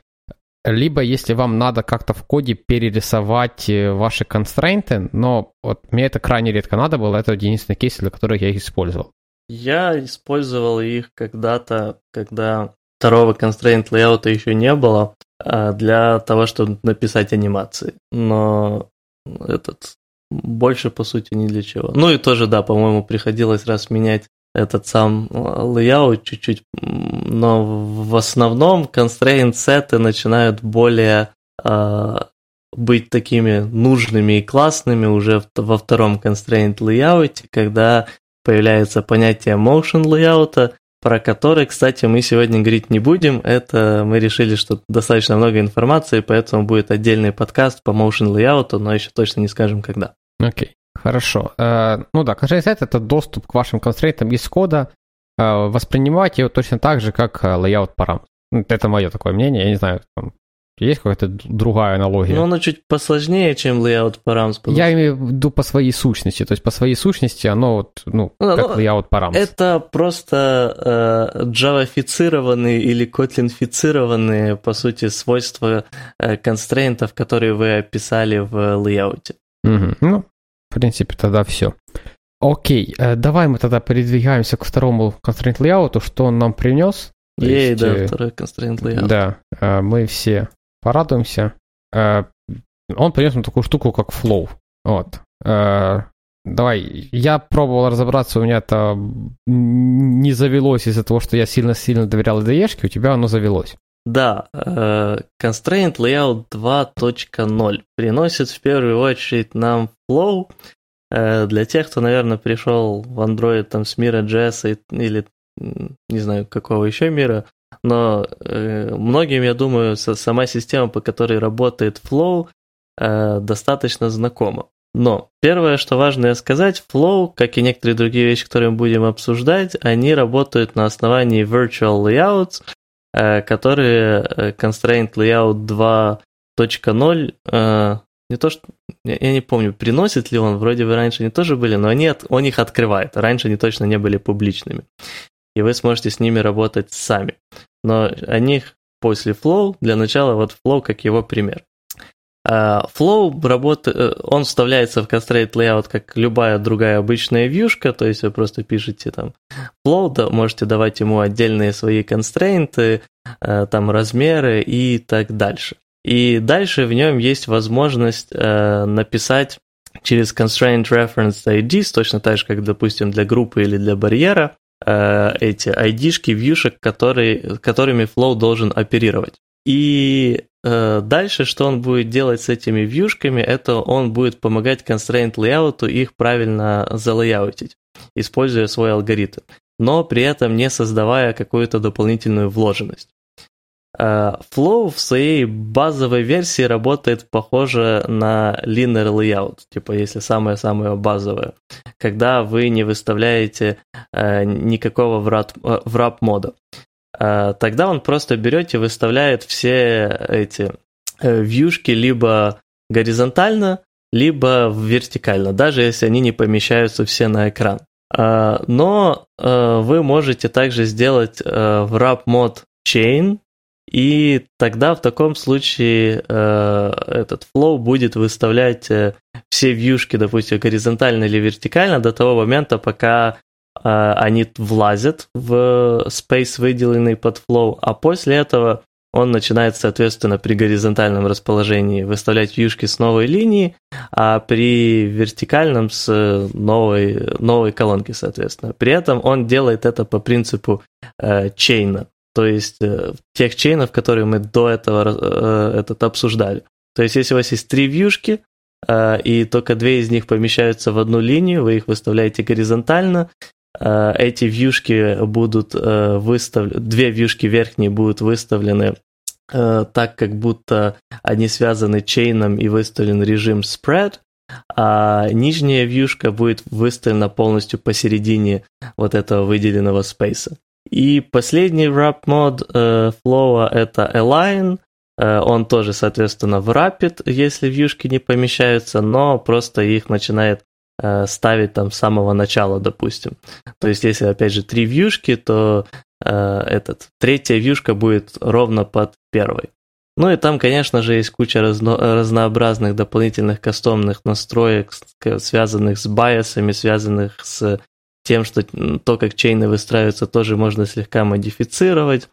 Либо если вам надо как-то в коде перерисовать э, ваши констрейнты, но вот мне это крайне редко надо было, это единственный кейс, для которых я их использовал. Я использовал их когда-то, когда второго constraint layout еще не было, а, для того, чтобы написать анимации. Но этот больше, по сути, ни для чего. Ну и тоже, да, по-моему, приходилось раз менять этот сам layout чуть-чуть, но в основном constraint сеты начинают более э, быть такими нужными и классными уже во втором constraint layout, когда появляется понятие motion layout, про который, кстати, мы сегодня говорить не будем. Это мы решили, что достаточно много информации, поэтому будет отдельный подкаст по motion layout, но еще точно не скажем когда. Окей, хорошо. Э, ну да, set это доступ к вашим констрейнтам из кода. Э, воспринимать его точно так же, как э, layout. Ну, это мое такое мнение, я не знаю, есть какая-то другая аналогия? Ну, оно чуть посложнее, чем layout params. Я имею в виду по своей сущности. То есть по своей сущности оно вот, ну, ну как ну, layout params. Это просто э, джавафицированные или котлинфицированные, по сути, свойства э, констрейнтов, которые вы описали в layout. Угу. Ну, в принципе, тогда все. Окей, э, давай мы тогда передвигаемся к второму constraint layout, что он нам принес. Ей, да, э, второй constraint layout. Да, э, мы все порадуемся. Он принес нам такую штуку, как flow. Вот. Давай, я пробовал разобраться, у меня это не завелось из-за того, что я сильно-сильно доверял IDE, у тебя оно завелось. Да, э, Constraint Layout 2.0 приносит в первую очередь нам Flow. Э, для тех, кто, наверное, пришел в Android там, с мира JS или не знаю, какого еще мира, но э, многим, я думаю, сама система, по которой работает Flow, э, достаточно знакома. Но первое, что важно сказать, Flow, как и некоторые другие вещи, которые мы будем обсуждать, они работают на основании Virtual Layouts, э, которые э, Constraint Layout 2.0, э, не то что, я не помню, приносит ли он, вроде бы раньше они тоже были, но они, он их открывает, раньше они точно не были публичными. И вы сможете с ними работать сами. Но о них после Flow, для начала вот Flow как его пример. А, Flow работает, э, он вставляется в Constraint Layout как любая другая обычная вьюшка, то есть вы просто пишете там Flow, да, можете давать ему отдельные свои констрейнты, э, там размеры и так дальше. И дальше в нем есть возможность э, написать через Constraint Reference IDs, точно так же, как, допустим, для группы или для барьера, эти ID-шки вьюшек, которые, которыми Flow должен оперировать. И Э, дальше, что он будет делать с этими вьюшками, это он будет помогать constraint layout их правильно залейаутить, используя свой алгоритм, но при этом не создавая какую-то дополнительную вложенность. Э, Flow в своей базовой версии работает похоже на linear layout, типа если самое-самое базовое, когда вы не выставляете э, никакого wrap мода. А, тогда он просто берет и выставляет все эти э, вьюшки либо горизонтально, либо вертикально, даже если они не помещаются все на экран. Но э, вы можете также сделать э, wrap мод chain, и тогда в таком случае этот flow будет выставлять все вьюшки, допустим, горизонтально или вертикально до того момента, пока а, они влазят в space, выделенный под flow, а после этого он начинает, соответственно, при горизонтальном расположении выставлять вьюшки с новой линии, а при вертикальном с новой, новой колонки, соответственно. При этом он делает это по принципу э, чейна, то есть э, тех чейнов, которые мы до этого э, этот обсуждали. То есть если у вас есть три вьюшки, э, и только две из них помещаются в одну линию, вы их выставляете горизонтально, эти вьюшки будут выставлены, две вьюшки верхние будут выставлены так, как будто они связаны чейном и выставлен режим spread, а нижняя вьюшка будет выставлена полностью посередине вот этого выделенного спейса. И последний wrap мод э, flow это align, он тоже, соответственно, врапит, если вьюшки не помещаются, но просто их начинает Э, ставить там с самого начала, допустим. То есть, если, опять же, три вьюшки, то э, этот, третья вьюшка будет ровно под первой. Ну и там, конечно же, есть куча разно, разнообразных дополнительных кастомных настроек, связанных с байосами, связанных с тем, что то, как чейны выстраиваются, тоже можно слегка модифицировать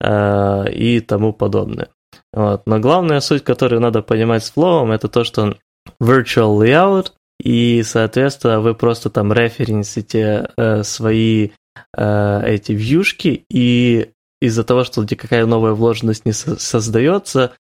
э, и тому подобное. Вот. Но главная суть, которую надо понимать с флоу, это то, что virtual layout и, соответственно, вы просто там референсите э, свои э, эти вьюшки, и из-за того, что никакая новая вложенность не со- создается,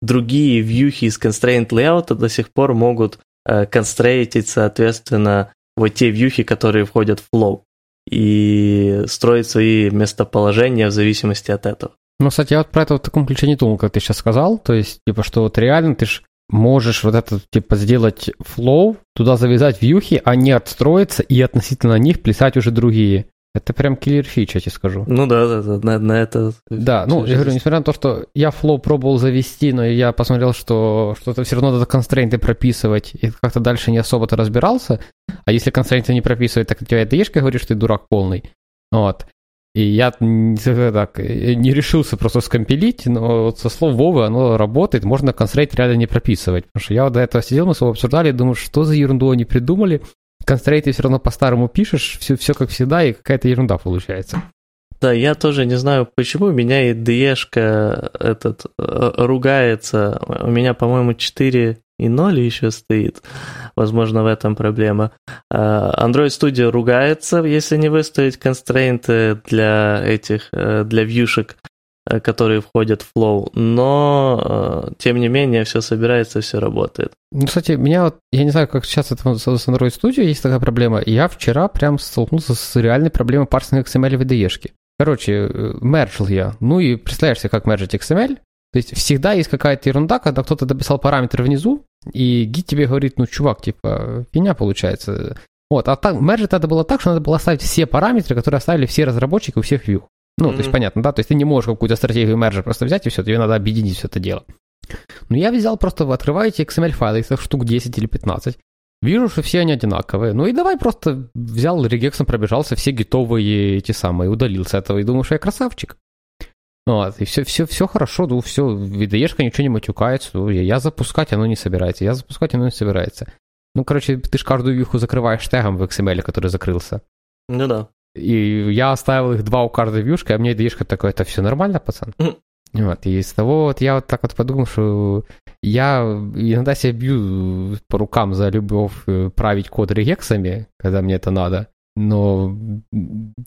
другие вьюхи из constraint layout до сих пор могут э, констрейтить, соответственно, вот те вьюхи, которые входят в flow, и строить свои местоположения в зависимости от этого. Ну, кстати, я вот про это в таком ключе не думал, как ты сейчас сказал. То есть, типа, что вот реально ты ж можешь вот это, типа, сделать flow, туда завязать вьюхи, они отстроятся и относительно них плясать уже другие. Это прям killer feature, я тебе скажу. Ну да, да, да, на, на это... Да, ну, я говорю, несмотря на то, что я flow пробовал завести, но я посмотрел, что что-то все равно надо констрейнты прописывать, и как-то дальше не особо-то разбирался, а если констрейнты не прописывать, так у тебя это ешь, говоришь, ты дурак полный. Вот. И я так, э, не решился просто скомпилить, но вот со слов Вовы оно работает, можно констрейт реально не прописывать. Потому что я вот до этого сидел, мы с вами обсуждали, думаю, что за ерунду они придумали. Констрейты все равно по-старому пишешь, все, все как всегда, и какая-то ерунда получается. Да, я тоже не знаю, почему меня и de этот э, ругается. У меня, по-моему, 4 и 0 еще стоит. Возможно, в этом проблема. А, Android Studio ругается, если не выставить констрейнты для этих, э, для вьюшек. Которые входят в Flow, но тем не менее все собирается, все работает. Ну, кстати, меня вот, я не знаю, как сейчас это с Android Studio есть такая проблема. Я вчера прям столкнулся с реальной проблемой парсинга XML в IDE-шке. Короче, мерджил я. Ну и представляешь себе, как мерджить XML. То есть всегда есть какая-то ерунда, когда кто-то дописал параметр внизу, и гид тебе говорит, ну, чувак, типа, фигня получается. Вот, а так, мерджить это было так, что надо было оставить все параметры, которые оставили все разработчики у всех view. Ну, mm-hmm. то есть понятно, да, то есть ты не можешь какую-то стратегию мерджа просто взять и все, тебе надо объединить все это дело. Ну, я взял просто, вы открываете XML-файлы, их штук 10 или 15, вижу, что все они одинаковые, ну и давай просто взял регексом, пробежался все гитовые эти самые, удалил с этого и думаю, что я красавчик. Вот, и все, все, все хорошо, ну, все, VDE-шка ничего не матюкается, ну, я, я запускать, оно не собирается, я запускать, оно не собирается. Ну, короче, ты же каждую вьюху закрываешь тегом в XML, который закрылся. Ну да. И я оставил их два у каждой вьюшки, а мне ide такой, это все нормально, пацан? Вот, и с того вот я вот так вот подумал, что я иногда себя бью по рукам за любовь э, править код регексами, когда мне это надо. Но,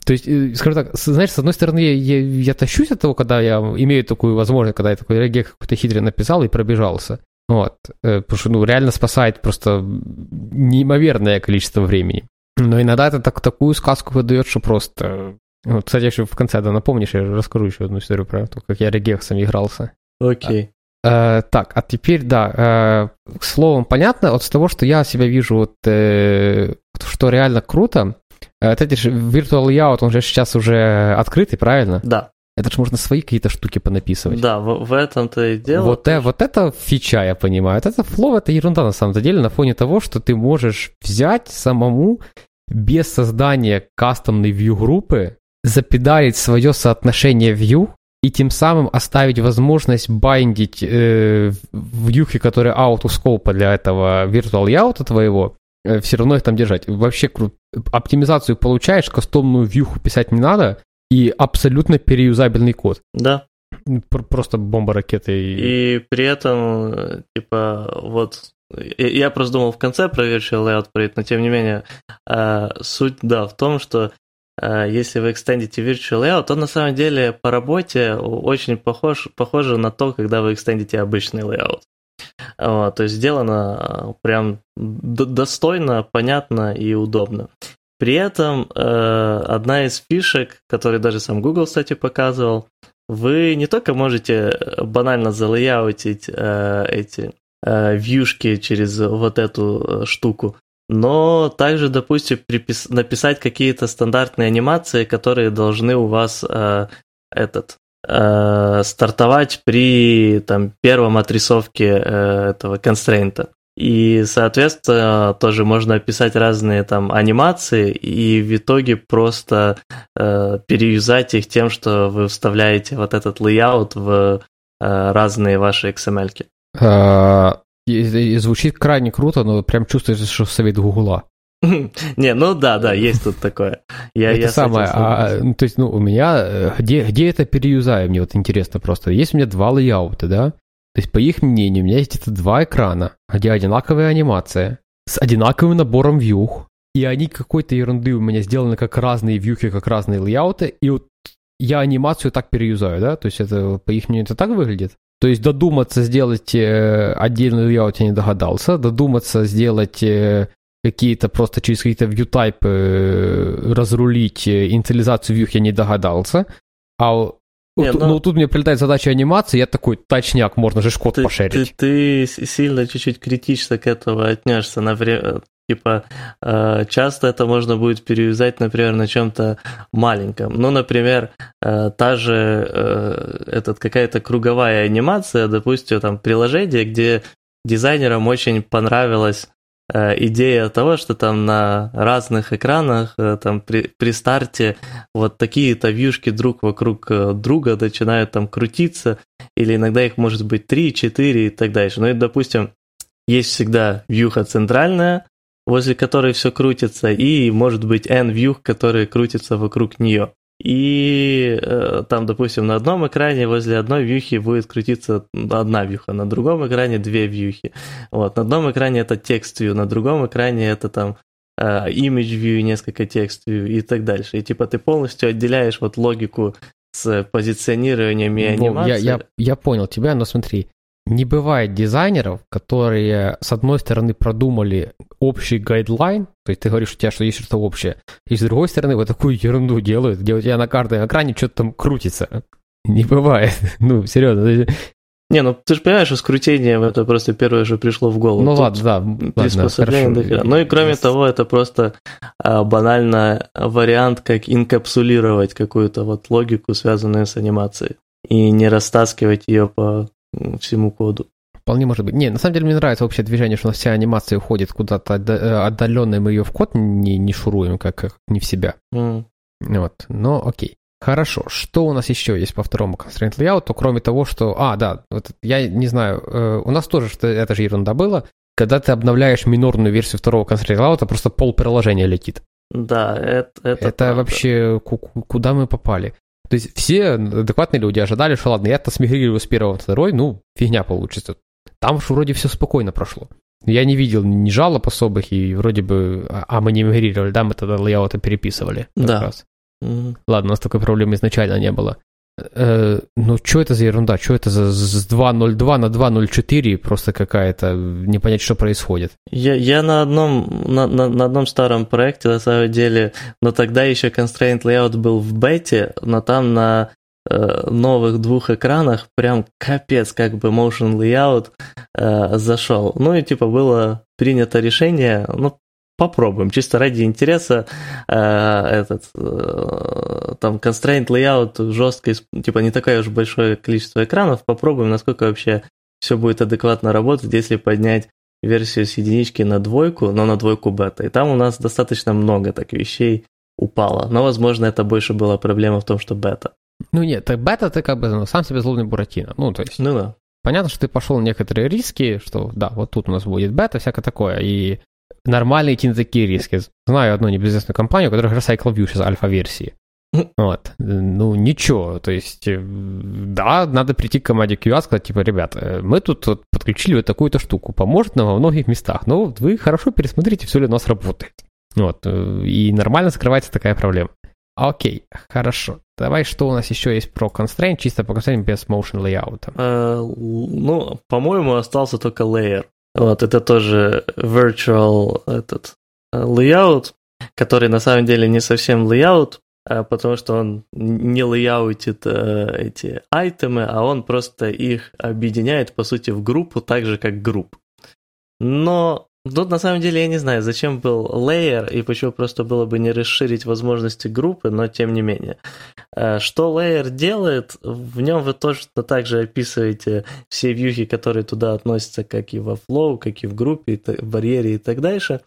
то есть, э, скажем так, знаешь, с одной стороны, я, я, я тащусь от того, когда я имею такую возможность, когда я такой регек какой-то хитрый написал и пробежался. Вот, э, потому что, ну, реально спасает просто неимоверное количество времени. Но иногда это так, такую сказку выдает, что просто вот, кстати, еще в конце, да, напомнишь, я расскажу еще одну историю про то, как я регексом игрался. Окей. А, э, так, а теперь, да, э, словом понятно, вот с того, что я себя вижу, вот, э, что реально круто, э, вот эти же Virtual Layout, он же сейчас уже открытый, правильно? Да. Это же можно свои какие-то штуки понаписывать. Да, в, в этом-то и дело. Вот, э, вот это фича, я понимаю. Вот это флоу, это ерунда на самом деле, на фоне того, что ты можешь взять самому без создания кастомной view группы запедалить свое соотношение view и тем самым оставить возможность байдить э, вьюхи, которые out of scope для этого virtual layout твоего, э, все равно их там держать. Вообще кру- оптимизацию получаешь, кастомную вьюху писать не надо, и абсолютно переюзабельный код. Да. Просто бомба ракеты. И... и при этом, типа, вот я просто думал в конце про virtual layout проект, но тем не менее, э, суть, да, в том, что Э, если вы экстендите Virtual Layout, то на самом деле по работе очень похож, похоже на то, когда вы экстендите обычный layout. Вот, то есть сделано э, прям достойно, понятно и удобно. При этом э, одна из фишек, которую даже сам Google, кстати, показывал, вы не только можете банально залейаутить э, эти э, вьюшки через вот эту штуку, но также, допустим, припис... написать какие-то стандартные анимации, которые должны у вас э, этот э, стартовать при там, первом отрисовке э, этого констрейнта. И, соответственно, тоже можно описать разные там анимации и в итоге просто э, переюзать их тем, что вы вставляете вот этот layout в э, разные ваши XML. -ки. А, и, и звучит крайне круто, но прям чувствуется, что совет Гугла. Не, ну да, да, есть тут такое. Я, это я самое, а, ну, то есть, ну, у меня, э, где, где это переюзаю, мне вот интересно просто. Есть у меня два лейаута, да? То есть, по их мнению, у меня есть это два экрана, где одинаковая анимация, с одинаковым набором вьюх, и они какой-то ерунды у меня сделаны как разные вьюхи, как разные лейауты, и вот я анимацию так переюзаю, да? То есть, это, по их мнению, это так выглядит? То есть додуматься сделать э, отдельный layout я не догадался, додуматься сделать э, какие-то просто через какие-то view type э, разрулить инициализацию view я не догадался. А не, вот, но... ну, тут мне прилетает задача анимации, я такой, точняк, можно же код ты, пошерить. Ты, ты сильно чуть-чуть критично к этому отнешься. На время, Типа, э, часто это можно будет переюзать, например, на чем-то маленьком. Ну, например, э, та же э, этот, какая-то круговая анимация, допустим, там приложение, где дизайнерам очень понравилась идея того, что там на разных экранах, там при, при старте вот такие-то вьюшки друг вокруг друга начинают там крутиться, или иногда их может быть 3, 4 и так дальше. Ну и, допустим, есть всегда вьюха центральная, возле которой все крутится, и может быть N-view, который крутится вокруг нее. И э, там, допустим, на одном экране возле одной вьюхи будет крутиться одна вьюха, на другом экране две вьюхи. Вот, на одном экране это текст view, на другом экране это там э, image view, несколько текст view и так дальше. И типа ты полностью отделяешь вот логику с позиционированием и анимацией. Я, я, я понял тебя, но смотри, не бывает дизайнеров, которые, с одной стороны, продумали общий гайдлайн, то есть ты говоришь, у тебя что есть что-то общее, и с другой стороны, вот такую ерунду делают, где у тебя на каждом экране что-то там крутится. Не бывает. Ну, серьезно. Не, ну ты же понимаешь, что скрутение это просто первое же пришло в голову. Ну Тут ладно, да. Приспособление ладно, хорошо. Ну и кроме того, это просто а, банально вариант, как инкапсулировать какую-то вот логику, связанную с анимацией, и не растаскивать ее по всему коду. Вполне может быть. Не, на самом деле мне нравится общее движение, что у нас вся анимация уходит куда-то э, отдаленно, мы ее в код не, не шуруем, как, как не в себя. Mm. Вот, но окей. Хорошо, что у нас еще есть по второму constraint layout, кроме того, что... А, да, вот я не знаю, э, у нас тоже что это же ерунда было, когда ты обновляешь минорную версию второго constraint layout, просто пол приложения летит. Да, это... Это, это вообще куда мы попали? То есть все адекватные люди ожидали, что ладно, я-то смигрирую с первого на второй, ну, фигня получится. Там же вроде все спокойно прошло. Я не видел ни жалоб особых, и вроде бы... А, а мы не мигрировали, да, мы тогда лейауты переписывали. Да. Раз. Mm-hmm. Ладно, у нас такой проблемы изначально не было. Э, ну, что это за ерунда? Что это за с 2.02 на 2.04? Просто какая-то... Не понять, что происходит. Я, я на, одном, на, на, на одном старом проекте, на самом деле, но тогда еще Constraint Layout был в бете, но там на э, новых двух экранах прям капец, как бы Motion Layout э, зашел. Ну и типа было принято решение, ну, попробуем, чисто ради интереса, э, этот, э, там, constraint layout жестко, типа, не такое уж большое количество экранов, попробуем, насколько вообще все будет адекватно работать, если поднять версию с единички на двойку, но на двойку бета. И там у нас достаточно много так вещей упало. Но, возможно, это больше была проблема в том, что бета. Ну нет, так бета ты как бы ну, сам себе злобный Буратино. Ну, то есть... Ну да. Понятно, что ты пошел на некоторые риски, что да, вот тут у нас будет бета, всякое такое, и нормально идти на такие риски. Знаю одну небезызвестную компанию, у которой Recycle View сейчас альфа-версии. Вот. Ну, ничего. То есть, э, да, надо прийти к команде QA сказать, типа, ребята, мы тут вот подключили вот такую-то штуку, поможет нам во многих местах, но вы хорошо пересмотрите, все ли у нас работает. Вот. Э, и нормально скрывается такая проблема. Окей, хорошо. Давай, что у нас еще есть про constraint, чисто по constraint без motion layout? Uh, ну, по-моему, остался только layer. Вот, это тоже virtual этот э, layout, который на самом деле не совсем layout, а потому что он не лейаутит э, эти айтемы, а он просто их объединяет, по сути, в группу, так же, как групп. Но Тут на самом деле я не знаю, зачем был layer и почему просто было бы не расширить возможности группы, но тем не менее. Э, что layer делает, в нем вы точно так же описываете все вьюхи, которые туда относятся, как и во flow, как и в группе, в барьере и так дальше.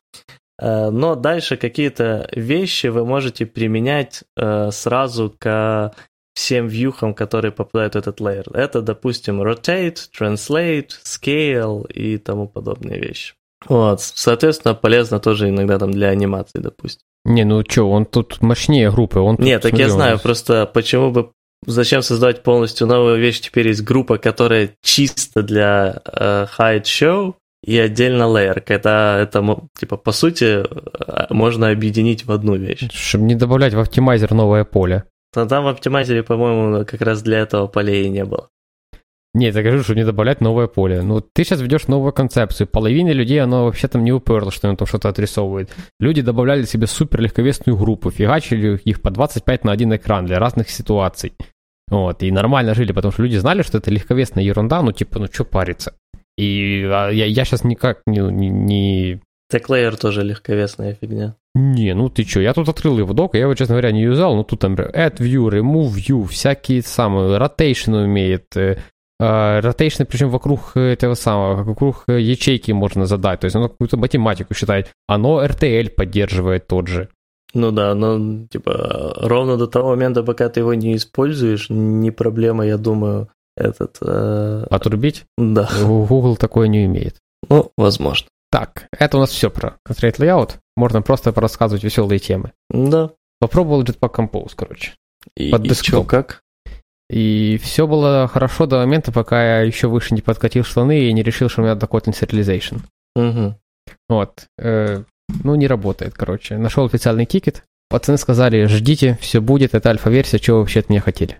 Э, но дальше какие-то вещи вы можете применять э, сразу к всем вьюхам, которые попадают в этот layer. Это, допустим, rotate, translate, scale и тому подобные вещи. Вот, соответственно, полезно тоже иногда там для анимации, допустим. Не, ну что, он тут мощнее группы. Он Нет, так я знаю, просто почему бы зачем создавать полностью новую вещь? Теперь есть группа, которая чисто для э, hide show и отдельно layer, когда это, типа, по сути, э, можно объединить в одну вещь. Чтобы не добавлять в оптимайзер новое поле. Но там в оптимайзере, по-моему, как раз для этого полей и не было. Нет, я говорю, что не добавлять новое поле. Ну, ты сейчас ведешь новую концепцию. Половине людей оно вообще там не уперло, что оно там что-то отрисовывает. Люди добавляли себе супер легковесную группу, фигачили их по 25 на один экран для разных ситуаций. Вот, и нормально жили, потому что люди знали, что это легковесная ерунда, ну, типа, ну, что париться. И а, я, я сейчас никак не, не, не... Теклеер тоже легковесная фигня. Не, ну ты чё, я тут открыл его док, я его, честно говоря, не юзал, но тут там add view, remove view, всякие самые, rotation умеет, э, ротейшн, причем вокруг этого самого, вокруг ячейки можно задать. То есть оно какую-то математику считает. Оно RTL поддерживает тот же. Ну да, но типа ровно до того момента, пока ты его не используешь, не проблема, я думаю, этот... Э... Отрубить? Да. Google такое не умеет. Ну, возможно. Так, это у нас все про Constraint Layout. Можно просто порассказывать веселые темы. Да. Попробовал Jetpack Compose, короче. И, Под и чё, как? И все было хорошо до момента, пока я еще выше не подкатил штаны и не решил, что у меня Dakota Serialization. Угу. Вот. Э, ну, не работает, короче. Нашел официальный тикет. Пацаны сказали, ждите, все будет, это альфа-версия, чего вы вообще от меня хотели?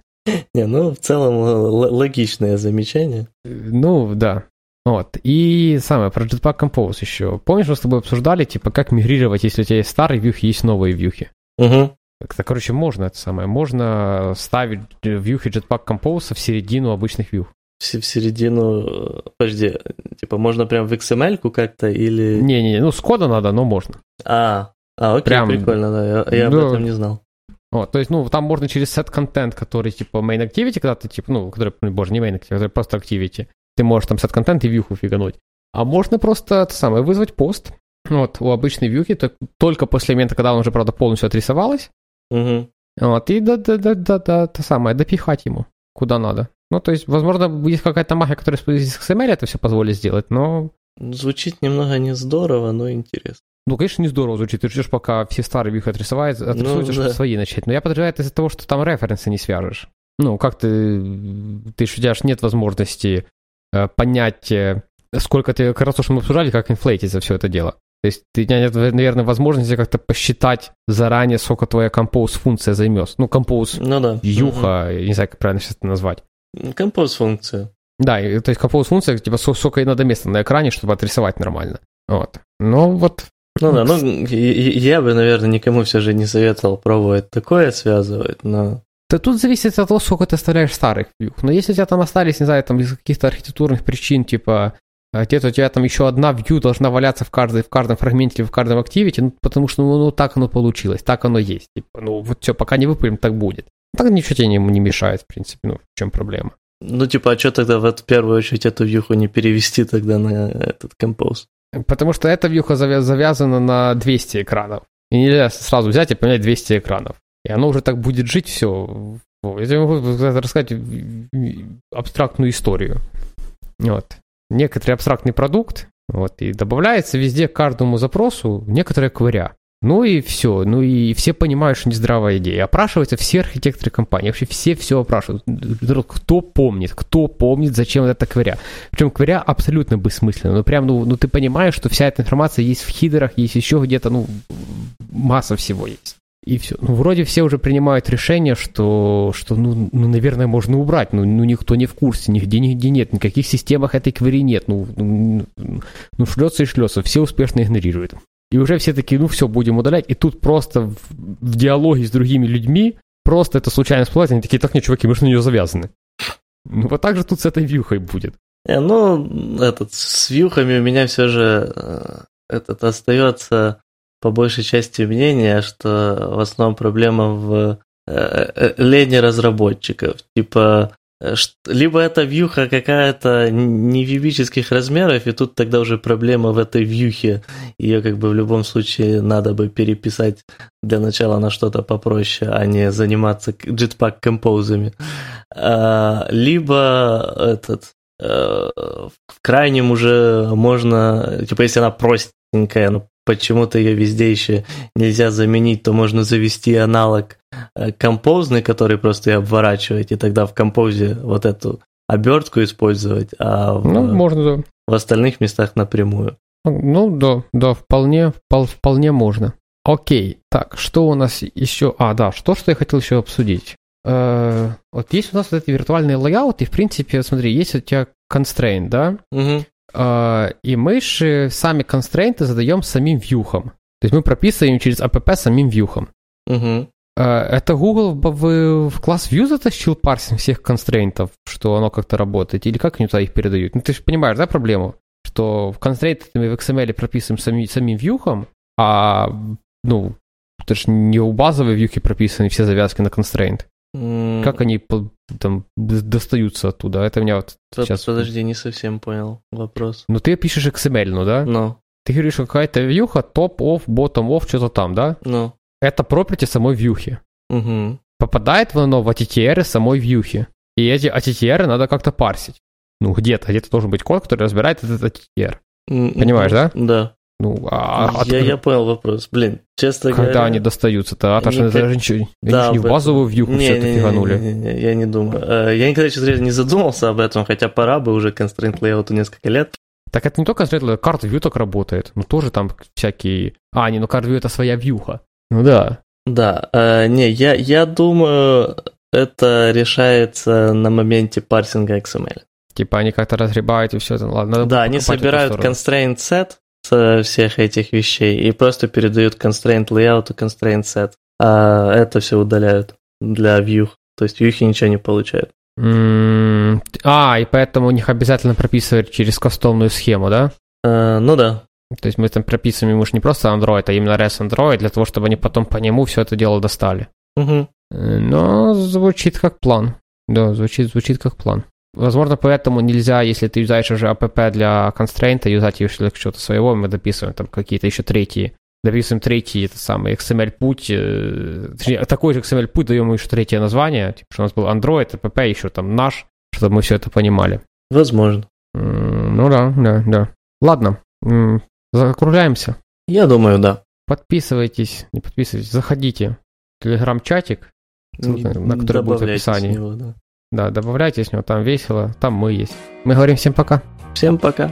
Не, ну, в целом логичное замечание. Ну, да. Вот. И самое, про Jetpack Compose еще. Помнишь, мы с тобой обсуждали, типа, как мигрировать, если у тебя есть старые вьюхи, есть новые вьюхи? Угу. Это, короче, можно это самое. Можно ставить вьюхи Jetpack Compose в середину обычных вьюх. В, середину, э, подожди, типа, можно прям в XML-ку как-то или... Не-не, ну с кода надо, но можно. А, а окей, прям... прикольно, да, я, я об этом не знал. Вот, то есть, ну, там можно через set content, который типа main activity, когда ты, типа, ну, который, ну, боже, не main activity, который просто activity, ты можешь там set content и вьюху фигануть. А можно просто это самое, вызвать пост, вот, у обычной вьюхи, то, только после момента, когда он уже, правда, полностью отрисовалась, угу. вот, и да, да, да, да, да, то самое, допихать ему, куда надо. Ну, то есть, возможно, есть какая-то магия, которая из XML это все позволит сделать, но... Звучит немного не здорово, но интересно. Ну, конечно, не здорово звучит. Ты ждешь, пока все старые вьюхи отрисоваются, отрисуются, ну, да. чтобы свои начать. Но я подозреваю это из-за того, что там референсы не свяжешь. Ну, как ты... Ты у тебя же нет возможности э, понять, э, сколько ты... Как раз то, что мы обсуждали, как инфлейтить за все это дело. То есть ты, нет, наверное, возможности как-то посчитать заранее, сколько твоя compose функция займет. Ну, compose ну, да. вьюха, угу. не знаю, как правильно сейчас это назвать. Compose функция. Да, то есть compose функция, типа, сколько ей надо места на экране, чтобы отрисовать нормально. Вот. Ну, вот ну да, ну я бы, наверное, никому все же не советовал пробовать такое связывать, но... Да тут зависит от того, сколько ты оставляешь старых вьюх. Но если у тебя там остались, не знаю, там из каких-то архитектурных причин, типа где-то у тебя там еще одна view должна валяться в, каждой, в каждом фрагменте или в каждом активите, ну, потому что ну, ну так оно получилось, так оно есть. Типа, ну вот все, пока не выпилим, так будет. Так ничего тебе не, не мешает, в принципе, ну в чем проблема. Ну типа, а что тогда в первую очередь эту вьюху не перевести тогда на этот композ? Потому что эта вьюха завязана на 200 экранов. И нельзя сразу взять и поменять 200 экранов. И оно уже так будет жить все. Я могу рассказать абстрактную историю. Вот. Некоторый абстрактный продукт, вот, и добавляется везде к каждому запросу некоторая квыря. Ну и все. Ну и все понимают, что нездравая идея. Опрашиваются все архитекторы компании. Вообще все все опрашивают. Кто помнит, кто помнит, зачем это кваря. Причем кваря абсолютно бессмысленно. Ну прям, ну, ну ты понимаешь, что вся эта информация есть в хидерах, есть еще где-то, ну, масса всего есть. И все. Ну, вроде все уже принимают решение, что, что ну, ну, наверное, можно убрать. Ну, ну, никто не в курсе, нигде, нигде нет, никаких системах этой квери нет. Ну, ну, ну шлется и шлется, все успешно игнорируют. И уже все такие, ну все, будем удалять. И тут просто в, в диалоге с другими людьми просто это случайно всплывает, они такие, так не, чуваки, мы же на нее завязаны. Ну вот так же тут с этой вьюхой будет. Не, ну, этот, с вьюхами у меня все же э, этот остается по большей части мнение, что в основном проблема в э, э, лени разработчиков. Типа, Э, либо это вьюха какая-то не вьюбических размеров, и тут тогда уже проблема в этой вьюхе. Ее как бы в любом случае надо бы переписать для начала на что-то попроще, а не заниматься jetpack композами. А, либо этот в крайнем уже можно, типа если она простенькая, но почему-то ее везде еще нельзя заменить, то можно завести аналог э, композный, который просто и обворачивать, и тогда в композе вот эту обертку использовать, а в, ну, можно, да. в остальных местах напрямую. Ну да, да, вполне, вполне можно. Окей, так, что у нас еще? А, да, что, что я хотел еще обсудить. Э, вот есть у нас вот эти виртуальные лайауты, в принципе, смотри, есть у тебя constraint, да? Угу. И мы же сами констрейнты задаем самим вьюхам. То есть мы прописываем через app самим вьюхам. Угу. Это Google в, в класс View затащил парсинг всех констрейнтов, что оно как-то работает, или как они туда их передают? Ну, ты же понимаешь, да, проблему? Что в констрейнты мы в XML прописываем сами, самим вьюхам, а, ну, это же не у базовой вьюхи прописаны все завязки на констрейнт. Как они там достаются оттуда? Это меня вот Под, сейчас... Подожди, не совсем понял вопрос. Ну, ты пишешь XML, ну да? Ну. Ты говоришь, какая-то вьюха, топ, off, bottom, off, что-то там, да? Ну. Это property самой вьюхи. Угу. Попадает оно в ATTR самой вьюхи. И эти ATTR надо как-то парсить. Ну, где-то, где-то должен быть код, который разбирает этот ATTR. Понимаешь, да? Да. Ну, а я, от... я понял вопрос. Блин, честно Когда говоря... они достаются-то? А то, что даже ничего, да, не в базовую вьюху не, все это фиганули. Не, не, не, я не думаю. Э, я никогда, честно говоря, не задумался об этом, хотя пора бы уже constraint layout несколько лет. Так это не только constraint layout, карта view так работает. Ну, тоже там всякие... А, не, ну карта view это своя вьюха. Ну да. Да, э, не, я, я думаю, это решается на моменте парсинга XML. Типа они как-то разгребают и все это, ладно. Да, они собирают constraint set со всех этих вещей и просто передают constraint layout и constraint set. А это все удаляют для view. То есть вьюхи ничего не получают. Mm, а, и поэтому у них обязательно прописывать через кастомную схему, да? Uh, ну да. То есть мы там прописываем ему не просто Android, а именно REST Android, для того, чтобы они потом по нему все это дело достали. Угу. Но звучит как план. Да, звучит, звучит как план. Возможно, поэтому нельзя, если ты юзаешь уже APP для констрейнта, юзать ее для чего-то своего, мы дописываем там какие-то еще третьи дописываем третий, это самый XML-путь, э, такой же XML-путь, даем еще третье название, типа, что у нас был Android, APP, еще там наш, чтобы мы все это понимали. Возможно. Ну да, да, да. Ладно, закругляемся. Я думаю, да. Подписывайтесь, не подписывайтесь, заходите в телеграм-чатик, на который будет в описании. Него, да. Да, добавляйтесь него, там весело, там мы есть. Мы говорим всем пока. Всем пока.